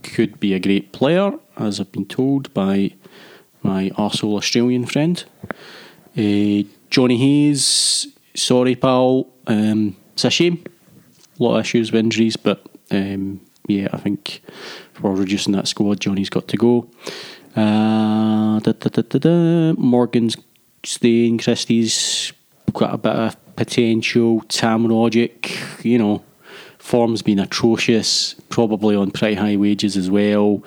could be a great player, as I've been told by my arsehole Australian friend. Uh, Johnny Hayes, sorry pal, um, it's a shame. A lot of issues with injuries, but um, yeah, I think for reducing that squad, Johnny's got to go. Uh, da, da, da. Morgan's staying, Christie's got a bit of potential. Tam Rogic, you know, form's been atrocious, probably on pretty high wages as well.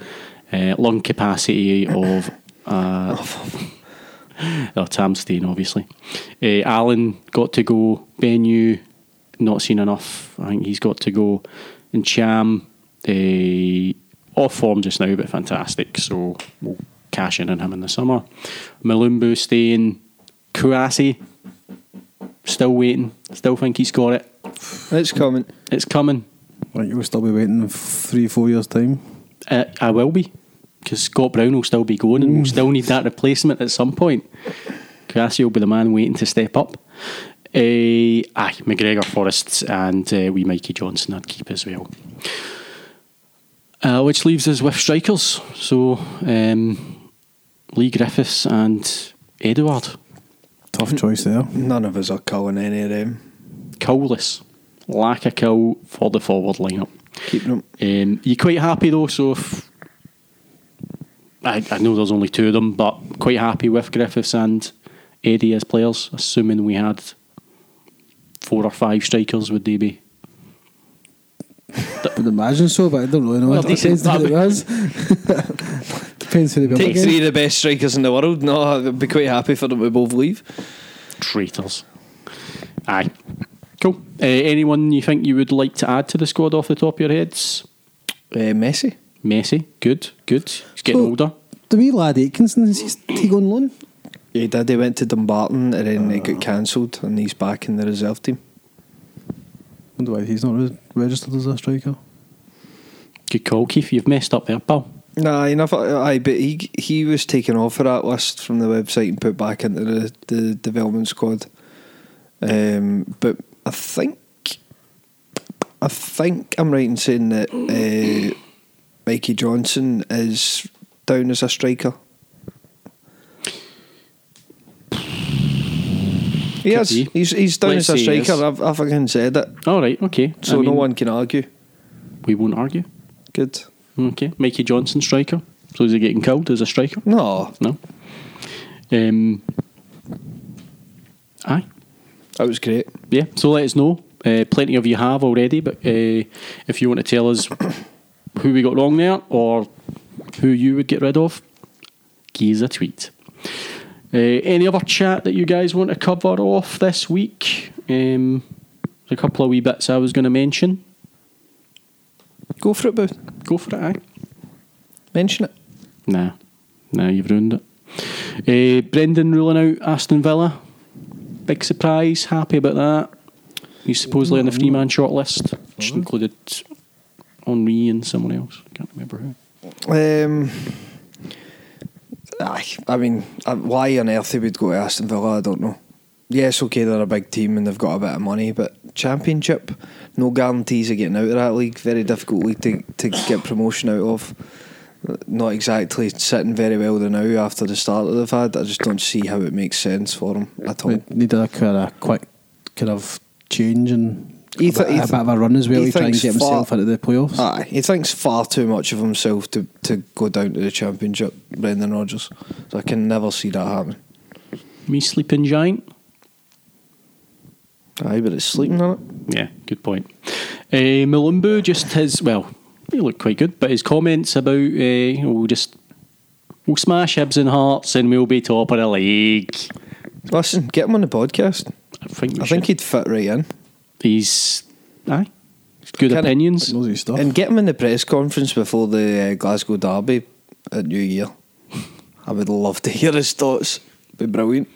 Uh, lung capacity of. Uh, oh, Tam's staying, obviously. Uh, got to go. Benyu, not seen enough. I think he's got to go. And Cham, uh, off form just now, but fantastic. So we'll cash in on him in the summer. Mulumbu staying. Kouassi, still waiting. Still think he's got it. It's coming. It's coming. Like you'll still be waiting in three, four years time. Uh, I will be. because Scott Brown will still be going and we'll still need that replacement at some point. Cassie will be the man waiting to step up. Uh, aye, McGregor, Forrest, and uh, wee Mikey Johnston I'd keep as well. Uh, which leaves us with strikers. So, um, Leigh Griffiths and Edouard. Tough choice there. None of us are calling any of them. Cowless. Lack of cow for the forward lineup. Keeping them. Um, you quite happy though? So if I, I know there's only two of them, but quite happy with Griffiths and Eddie as players. Assuming we had four or five strikers, would they be? Would imagine so, but I don't really know. Well, it decent, depends who but- it was. depends who they built Take against. three of the best strikers in the world. No, I'd be quite happy for them to both leave. Traitors. Aye. Cool. Uh, anyone you think you would like to add to the squad off the top of your heads? Uh, Messi. Messi. Good. Good. He's getting So- older. The wee lad Atkinson, is he, he going loan? Yeah, he did. He went to Dumbarton and then he got cancelled and he's back in the reserve team. Wonder why he's not re- registered as a striker. Good call, Keith. You've messed up there, pal. Nah, enough. Aye, but he he was taken off of that list from the website and put back into the, the development squad. Um, but I think I think I'm right in saying that uh, Mikey Johnston is down as a striker. He is. be. He's he's down Let's as a striker. I've, I've again said it, All right. Okay. so I no mean, one can argue. We won't argue. Good. Okay. Mikey Johnston, striker. So is he getting killed as a striker? No, No. Um. Aye. that was great. Yeah. So let us know. Uh, plenty of you have already, but uh, if you want to tell us who we got wrong there or who you would get rid of, give us a tweet. Uh, any other chat that you guys want to cover off this week? Um, there's a couple of wee bits I was going to mention. Go for it, boo. Go for it, aye. Mention it. Nah, nah, you've ruined it. Uh, Brendan ruling out Aston Villa. Big surprise. Happy about that. He's supposedly on the three man shortlist, which included Henry and someone else. Can't remember who. Um, aye, I mean, uh, why on earth he would go to Aston Villa, I don't know. Yes, okay, they're a big team and they've got a bit of money, but Championship, no guarantees of getting out of that league. Very difficult league to, to get promotion out of. Not exactly sitting very well there now after the start that they've had. I just don't see how it makes sense for them at all. We needed a kind of quick kind of change and He a, bit, he a th- bit of a run as well he to try and get himself far- into the playoffs. Aye, he thinks far too much of himself to, to go down to the Championship, Brendan Rodgers. So I can never see that happen. Me sleeping giant. Aye, but it's sleeping on it. Yeah, good point. Uh, Mulumbu just his well, he looked quite good, but his comments about uh, we'll just we'll smash Hibs and Hearts and we'll be top of the league. Listen, get him on the podcast. I think we I think he'd fit right in. He's aye, good Kinda- opinions. Knows stuff. And get him in the press conference before the uh, Glasgow Derby at New Year. I would love to hear his thoughts. Be brilliant.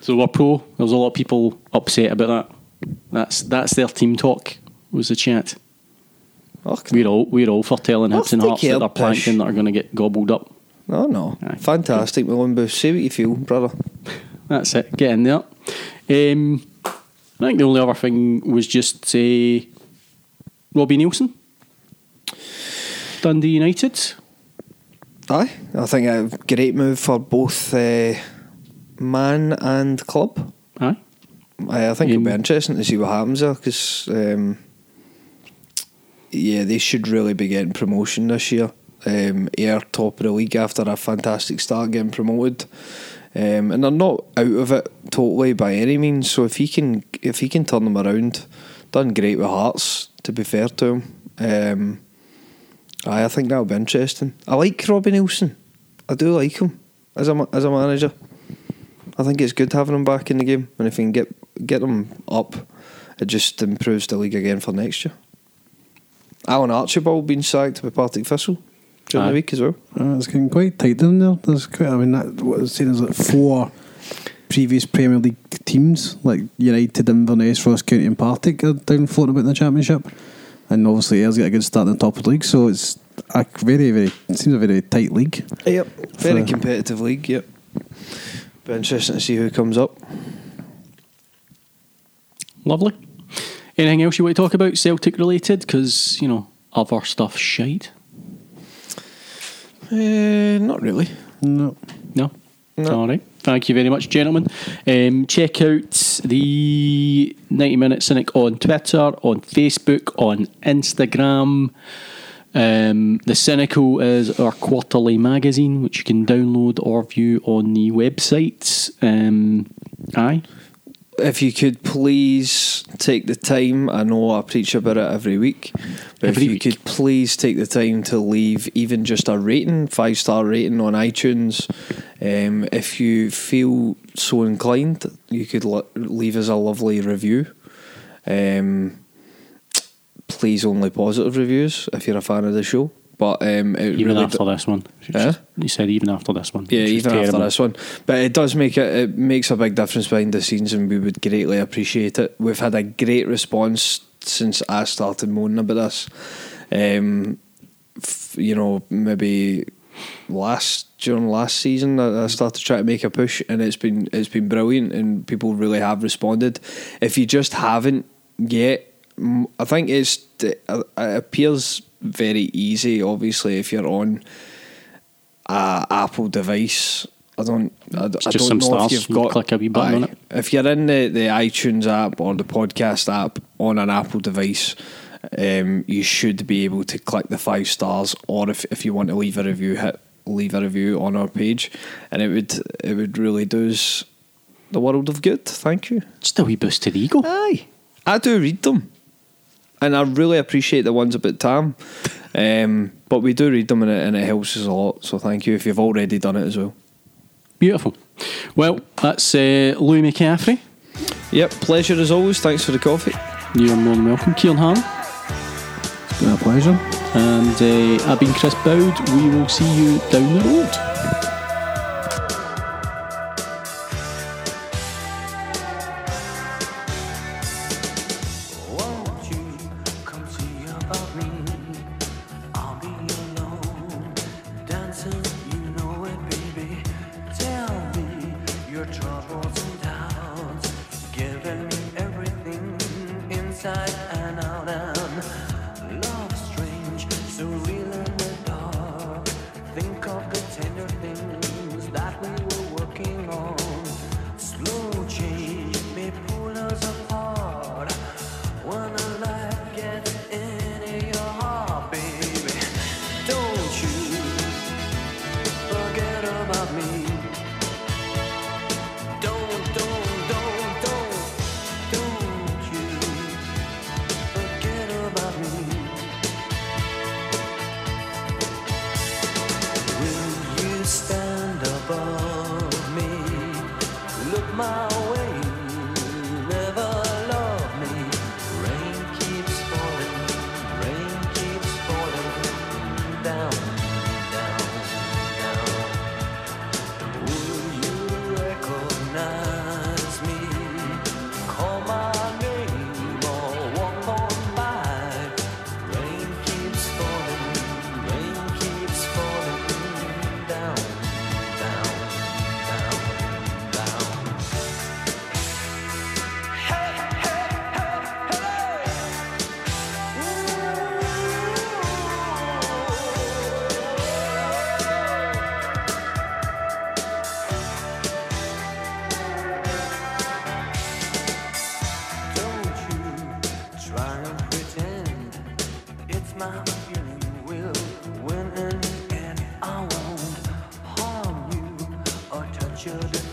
So we're pro. There's a lot of people upset about that. That's that's their team talk. Was the chat. Oh, We're all we're all for telling Hibs and take Hearts that they're Pish. planking that are going to get gobbled up. no, no. Aye. Fantastic, Mulumbu. Say what you feel, brother. That's it. Get in there. Um, I think the only other thing was just say Robbie Neilson, Dundee United. Aye, I think a great move for both uh, man and club. Aye. I, I think it'll be Um, interesting to see what happens there because, um, yeah, they should really be getting promotion this year. Um, Ayr top of the league after a fantastic start getting promoted, um, and they're not out of it totally by any means. So if he can, if he can turn them around, done great with Hearts. To be fair to him, um, aye, I think that'll be interesting. I like Robbie Neilson. I do like him as a as a manager. I think it's good having him back in the game, and if we can get get him up, it just improves the league again for next year. Alan Archibald being sacked by Partick Thistle during Aye. the week as well. Uh, it's getting quite tight down there. There's quite, I mean, that, what I was saying is like four previous Premier League teams, like United, Inverness, Ross County, and Partick, are down floating about in the Championship. And obviously, Ayr's got a good start in the top of the league, so it's a very, very it seems a very tight league. Yep, very competitive league. Yep, be interesting to see who comes up. Lovely. Anything else you want to talk about Celtic related? Because you know other stuff shite. Uh, not really. No. No. No. All right. Thank you very much, gentlemen. Um, check out the 90 Minute Cynic on Twitter, on Facebook, on Instagram. Um, the Cynical is our quarterly magazine, which you can download or view on the website. Um, aye. If you could please take the time, I know I preach about it every week, but Every if you week. could please take the time to leave even just a rating, five star rating on iTunes. Um, if you feel so inclined, you could le- leave us a lovely review. Um, please, only positive reviews if you're a fan of the show. But um, it Even really after this one. Eh? You said even after this one. Yeah, even after terrible. this one. But it does make it it makes a big difference behind the scenes and we would greatly appreciate it. We've had a great response since I started moaning about this. Um f- you know, maybe last during last season I started trying to make a push and it's been it's been brilliant and people really have responded. If you just haven't yet I think it's it appears very easy obviously if you're on a Apple device. I don't. I, I just don't some know if you've You got. click a wee button on Aye. it. If you're in the, the iTunes app or the podcast app on an Apple device, um, you should be able to click the five stars. Or if, if you want to leave a review, hit leave a review on our page, and it would it would really do us the world of good. Thank you. Just a wee boost to the ego. Aye, I do read them, and I really appreciate the ones about Tam. Um, but we do read them, and it, and it helps us a lot. So thank you if you've already done it as well. Beautiful. Well, that's uh, Louis McCaffrey. Yep, pleasure as always. Thanks for the coffee. You're more than welcome. Ciaran Harran. It's been a pleasure. And uh, I've been Chris Boud. We will see you down the road. should